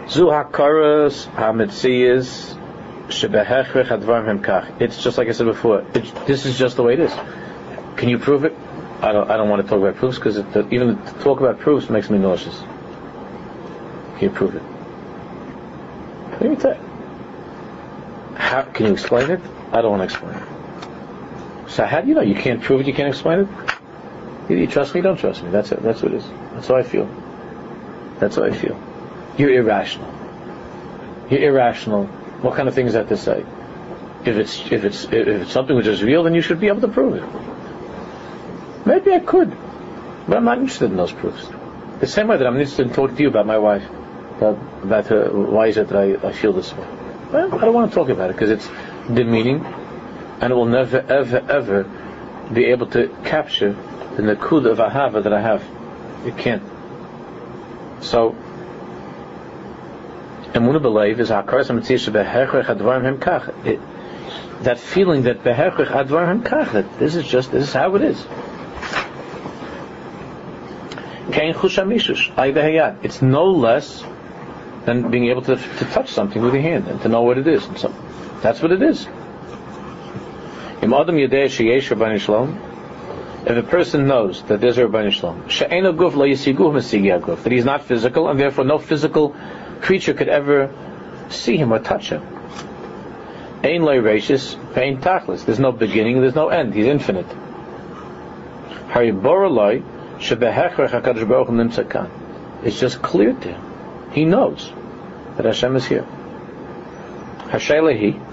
Zu HaKaras HaMetziyas Shebehechrech Advarim. It's just like I said before. It's, this is just the way it is. Can you prove it? I don't. I don't want to talk about proofs because even to talk about proofs makes me nauseous. Can you prove it? Me tell you. How can you explain it? I don't want to explain it. So how do you know you can't prove it? You can't explain it. Either you trust me, don't trust me. That's it. That's what it is. That's how I feel. That's how I feel. You're irrational. You're irrational. What kind of thing is that to say? If it's if it's if it's something which is real, then you should be able to prove it. Maybe I could, but I'm not interested in those proofs. The same way that I'm interested in talking to you about my wife, about, her, why is it that I, I feel this way? Well, I don't want to talk about it because it's demeaning, and it will never, ever, ever be able to capture the nakud of ahava that I have. It can't. So, emunah believe is hakaras hamitzis behechrech advarim hem kach. That feeling that behechrech advarim kach. That this is just this is how it is. It's no less than being able to, to touch something with your hand and to know what it is. And so, that's what it is. If a person knows that there's a Rabbeinu Shalom, that he's not physical and therefore no physical creature could ever see him or touch him. There's no beginning, there's no end. He's infinite. Shebehechrech HaKadosh Baruch Hu nimtza kan. It's just clear to him. He knows that Hashem is here. Hashelehi.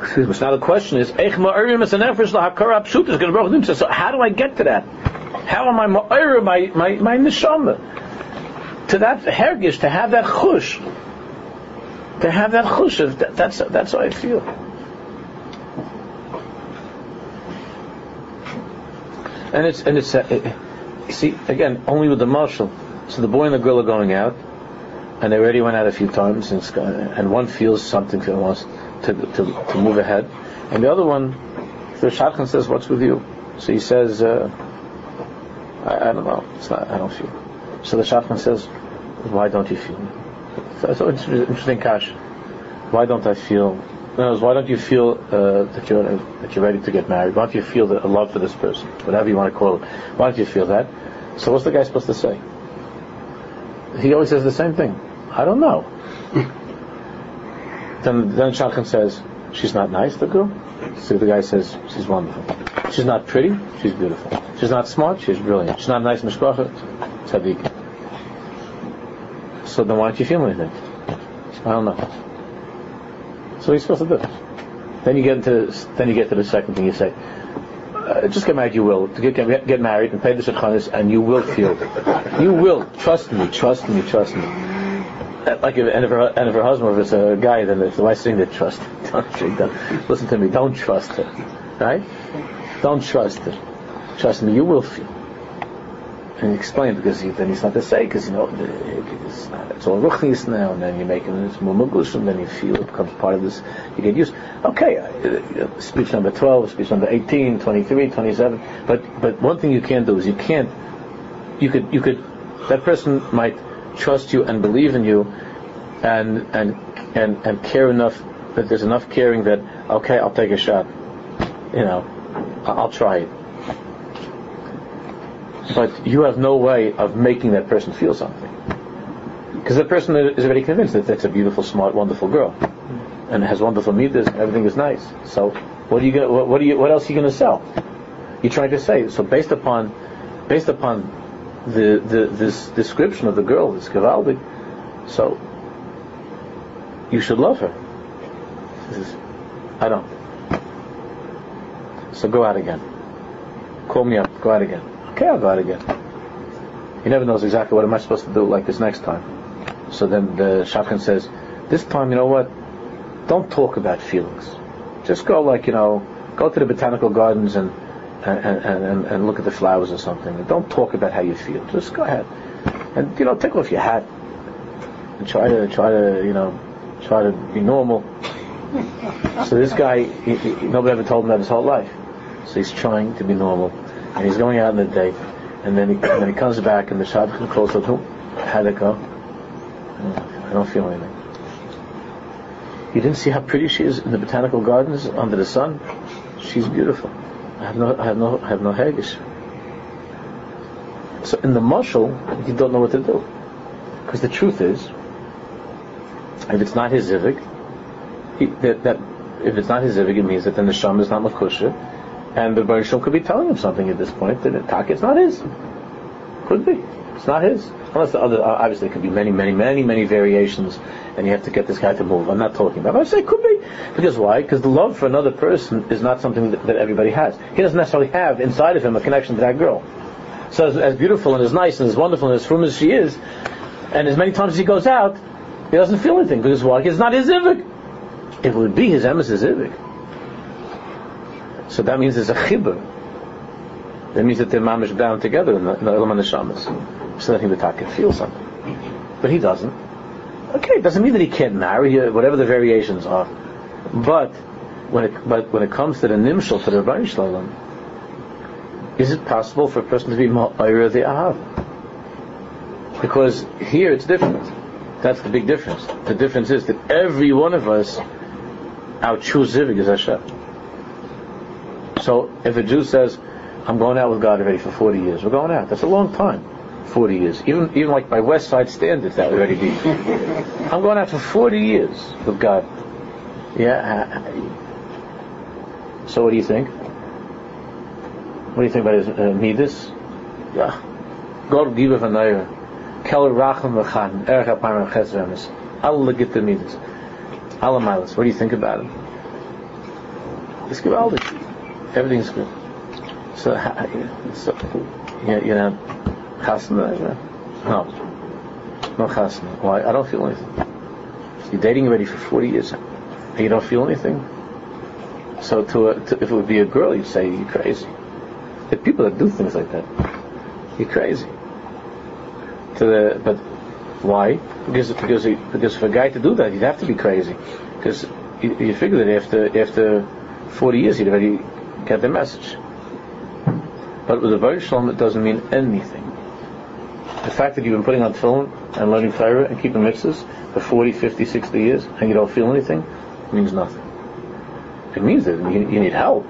Excuse me. So now the question is, Eich ma'arim es a lahakara pshut is going to So how do I get to that? How am I ma'ira my my my neshama? To that hergish, to have that chush, to have that chush that, that's that's how I feel. And it's and it's uh, see again only with the mashal. So the boy and the girl are going out, and they already went out a few times, and, and one feels something that wants to, to to move ahead, and the other one, the shadchan says, "What's with you?" So he says, uh, I, I, don't know. It's not. I don't feel." So the shadchan says, "Why don't you feel?" So it's an interesting kash. Why don't I feel? Why don't you feel uh, that you're that you're ready to get married? Why don't you feel the, a love for this person, whatever you want to call it? Why don't you feel that? So what's the guy supposed to say? He always says the same thing. I don't know. then then Shadchan says, she's not nice, the girl. So the guy says, she's wonderful. She's not pretty, she's beautiful. She's not smart, she's brilliant. She's not nice mishpacha, tzaddik. So then why don't you feel anything? I don't know. So he's supposed to do. Then you get into then you get to the second thing you say. Uh, just get married, you will. Get, get, get married and pay the shadchanis, and you will feel. You will. Trust me, trust me, trust me. Uh, like if, and if her, and if her husband, it's a guy, then if the wife's saying that trust, don't, don't, listen to me, don't trust her. Right? Don't trust her. Trust me, you will feel and he explained because he, then he's not to say because you know it's, not, it's all ruchnis now and then you're making it more mugush and then you feel it becomes part of this you get used okay uh, speech number 12 speech number 18 23 27 but but one thing you can't do is you can't you could you could that person might trust you and believe in you and and and and care enough that there's enough caring that okay I'll take a shot you know I'll try it but you have no way of making that person feel something. Because the person is already convinced that that's a beautiful, smart, wonderful girl, and has wonderful midas, and everything is nice. So, what are you? What, what, are you? What else are you going to sell? You're trying to say. So, based upon, based upon the, the this description of the girl, this Gavaldi, so you should love her. Is, I don't. So go out again. Call me up. Go out again Okay, I'll go out again. He never knows exactly what am I supposed to do like this next time. So then the shadchan says, this time, you know what? Don't talk about feelings. Just go like, you know, go to the botanical gardens and and, and, and look at the flowers or something. And don't talk about how you feel. Just go ahead. And, you know, take off your hat and try to, try to, you know, try to be normal. So this guy, he, he, nobody ever told him that his whole life. So he's trying to be normal and he's going out on the date, and then he, when he comes back and the shadchan calls out, oh, how'd it go? I don't feel anything. You didn't see how pretty she is in the botanical gardens under the sun? She's beautiful. I have no, I have no, I have no haggis. So in the mushal, you don't know what to do. Because the truth is, if it's not his zivig, that, that, if it's not his zivig, it means that the neshama is not makusha, and the Baruch could be telling him something at this point that attack is not his. Could be. It's not his. Unless the other, uh, obviously, there could be many, many, many, many variations, and you have to get this guy to move. I'm not talking about. I say could be because why? Because the love for another person is not something that, that, everybody has. He doesn't necessarily have inside of him a connection to that girl. So as, as beautiful and as nice and as wonderful and as frum as she is, and as many times as he goes out, he doesn't feel anything because why? Because it's not his ivik. It would be his emes' ivik, so that means there's a chibur. That means that they're mamish bound together in the, in the Elam Neshamas. So that he would can feel something. But he doesn't. Okay, it doesn't mean that he can't marry, whatever the variations are. But when it, but when it comes to the nimshal, to the Rabbi Shalom, is it possible for a person to be ma'ayr the ahav? Because here it's different. That's the big difference. The difference is that every one of us, our true zivig is Hashem. So if a Jew says, I'm going out with God already for 40 years, we're going out. That's a long time. 40 years. Even even like by West Side standards, that would already be. I'm going out for 40 years with God. Yeah. So what do you think? What do you think about his uh, midas? Yeah. God give a v'nayra. Kel racham v'chan. Erech aparam chesremes. Allah get the midas. Allah milas. What do you think about him? Give all the everything's good. So, so you, you know, chasna? No. No chasna. Why? I don't feel anything. You're dating already for 40 years and you don't feel anything. So to, a, to if it would be a girl, you'd say you're crazy. The people that do things like that, you're crazy. To the, but why? Because because because for a guy to do that, he'd have to be crazy. Because you, you figure that after after 40 years, he'd already get the message. But with a very shalom, it doesn't mean anything. The fact that you've been putting on film and learning Torah and keeping mitzvahs for 40, 50, 60 years and you don't feel anything means nothing. It means that you, you need help.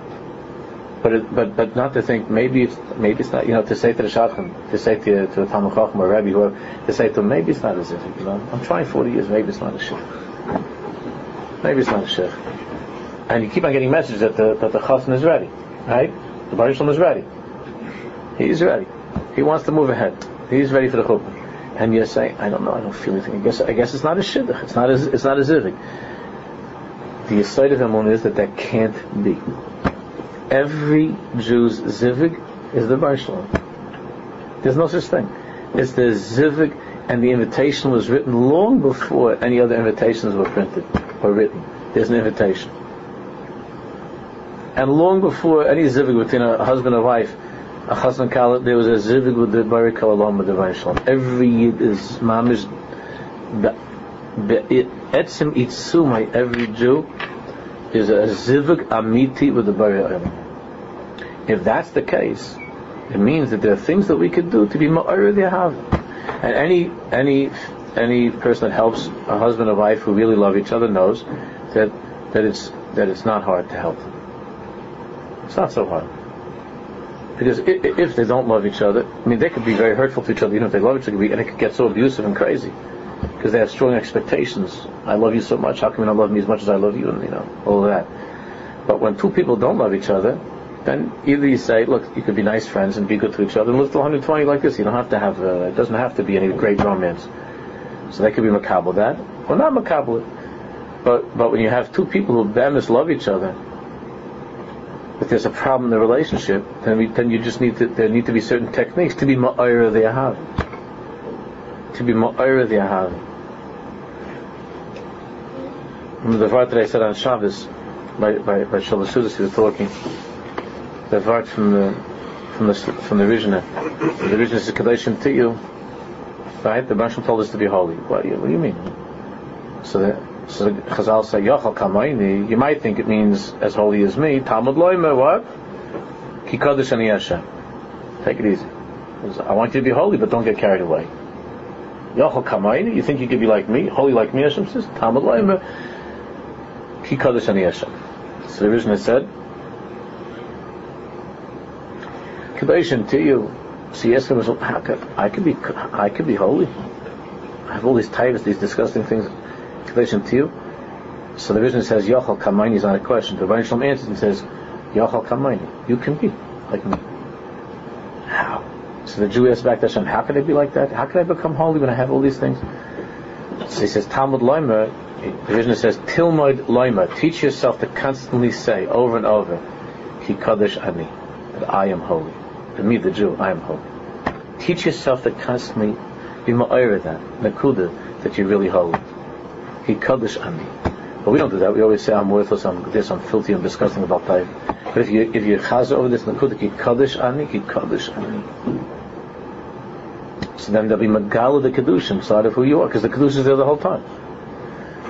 But, it, but but not to think maybe it's maybe it's not you know to say to the shadchan to say to to a talmud chacham or rabbi whoever to say to him maybe it's not as if you know I'm trying 40 years maybe it's not a shich maybe it's not a shich and you keep on getting messages that the that the chassan is ready right? The Baruch is ready. He's ready. He wants to move ahead he's ready for the chuppah and you're saying I don't know I don't feel anything I guess I guess it's not a shidduch it's not as it's not a zivik the aside of Emun is that that can't be every Jew's zivig is the Barshalom. There's no such thing. It's the zivig, and the invitation was written long before any other invitations were printed or written. There's an invitation. And long before any zivig between a husband and wife, there was a zivig with the Barik Kalalom with the Barshalom. Every yid is mamish, etzim itzumai, every Jew is a zivug amiti with the Bari If that's the case, it means that there are things that we could do to be more ma'ir have. And any any any person that helps a husband or wife who really love each other knows that that it's that it's not hard to help them. It's not so hard. Because if they don't love each other, I mean, they could be very hurtful to each other, even if they love each other, and it could get so abusive and crazy because they have strong expectations. I love you so much. How come you don't love me as much as I love you? And you know all of that. But when two people don't love each other, then either you say, look, you could be nice friends and be good to each other and live till 120 like this. You don't have to have. Uh, it doesn't have to be any great romance. So they could be makabel that, or not makabel But but when you have two people who bemis love each other, if there's a problem in the relationship, then we, then you just need to there need to be certain techniques to be ma'ira they have to be ma'ira the ahav. Remember the vart that I said on Shabbos by by by Shalosh Seudos, he was talking. The vart from the from the from the Rishna. The Rishna is Kadeshim to you. Right? The Mashal told us to be holy. What, what do you mean? So the so Chazal say Yochal Kamaini. You might think it means as holy as me. Talmud Loimer what? Kikadosh Ani Hashem. Take it easy. I want you to be holy, but don't get carried away. Yachal Kamaini, you think you could be like me, holy like me, Hashem says, Talmud Laimer, Ki Kaddish Ani Hashem. So the original said, Kadoshim to you. So yes, how could, I could be, I could be holy. I have all these titles, these disgusting things. Kadoshim to you. So the vision says, Yachal Kamaini is not a question. The Rebbeinu Shalom answers and says, Yachal Kamaini, you can be like me. How? So the Jew asks back to Hashem, how can I be like that? How can I become holy when I have all these things? So he says, Talmud Loimer, the vision says, Tilmoid Loimer, teach yourself to constantly say over and over, Ki Ani, that I am holy. To me, the Jew, I am holy. Teach yourself to constantly be ma'ir that, nakuda, that you're really holy. Ki Kaddish Ani. But we don't do that. We always say, I'm worthless, I'm this, I'm filthy, I'm disgusting about life. But if you if you chaz over this nakuda, ki Kaddish Ani, ki Kaddish Ani. So then there'll be Megala the Kedushin side of who you are, because the Kedushin is there the whole time.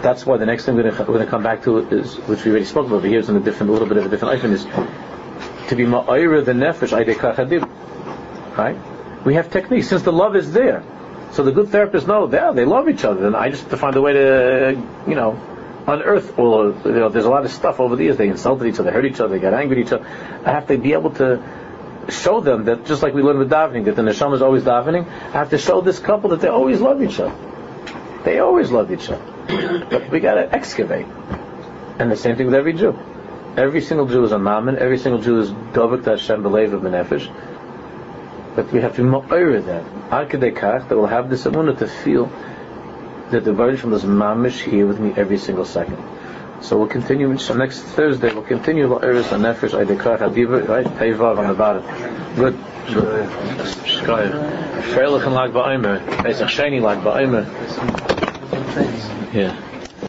That's why the next thing we're going to come back to is, which we already spoke about, but here's in a different, a little bit of a different item, is to be Ma'ira the Nefesh Aidekachadib. Right? We have techniques, since the love is there. So the good therapists know they they love each other, and I just have to find a way to, you know, unearth all of, you know, there's a lot of stuff over the years. They insulted each other, they hurt each other, they got angry at each other. I have to be able to show them that just like we learn with davening, that the neshama is always davening, I have to show this couple that they always love each other. They always love each other. But we gotta excavate. And the same thing with every Jew. Every single Jew is a mammon, every single Jew is dovik to Hashem belev of benefesh. But we have to ma'ir that. Arkadekach, that will have this amunah to feel that the virgin from this mamish here with me every single second. So we'll continue so next Thursday. We'll continue La'iris and Nefesh Aydekar Hadiva, right? Teivav on the bottom. Good. Freilich and Lag Ba'omer. Pesach Sheni Lag Ba'omer. Yeah.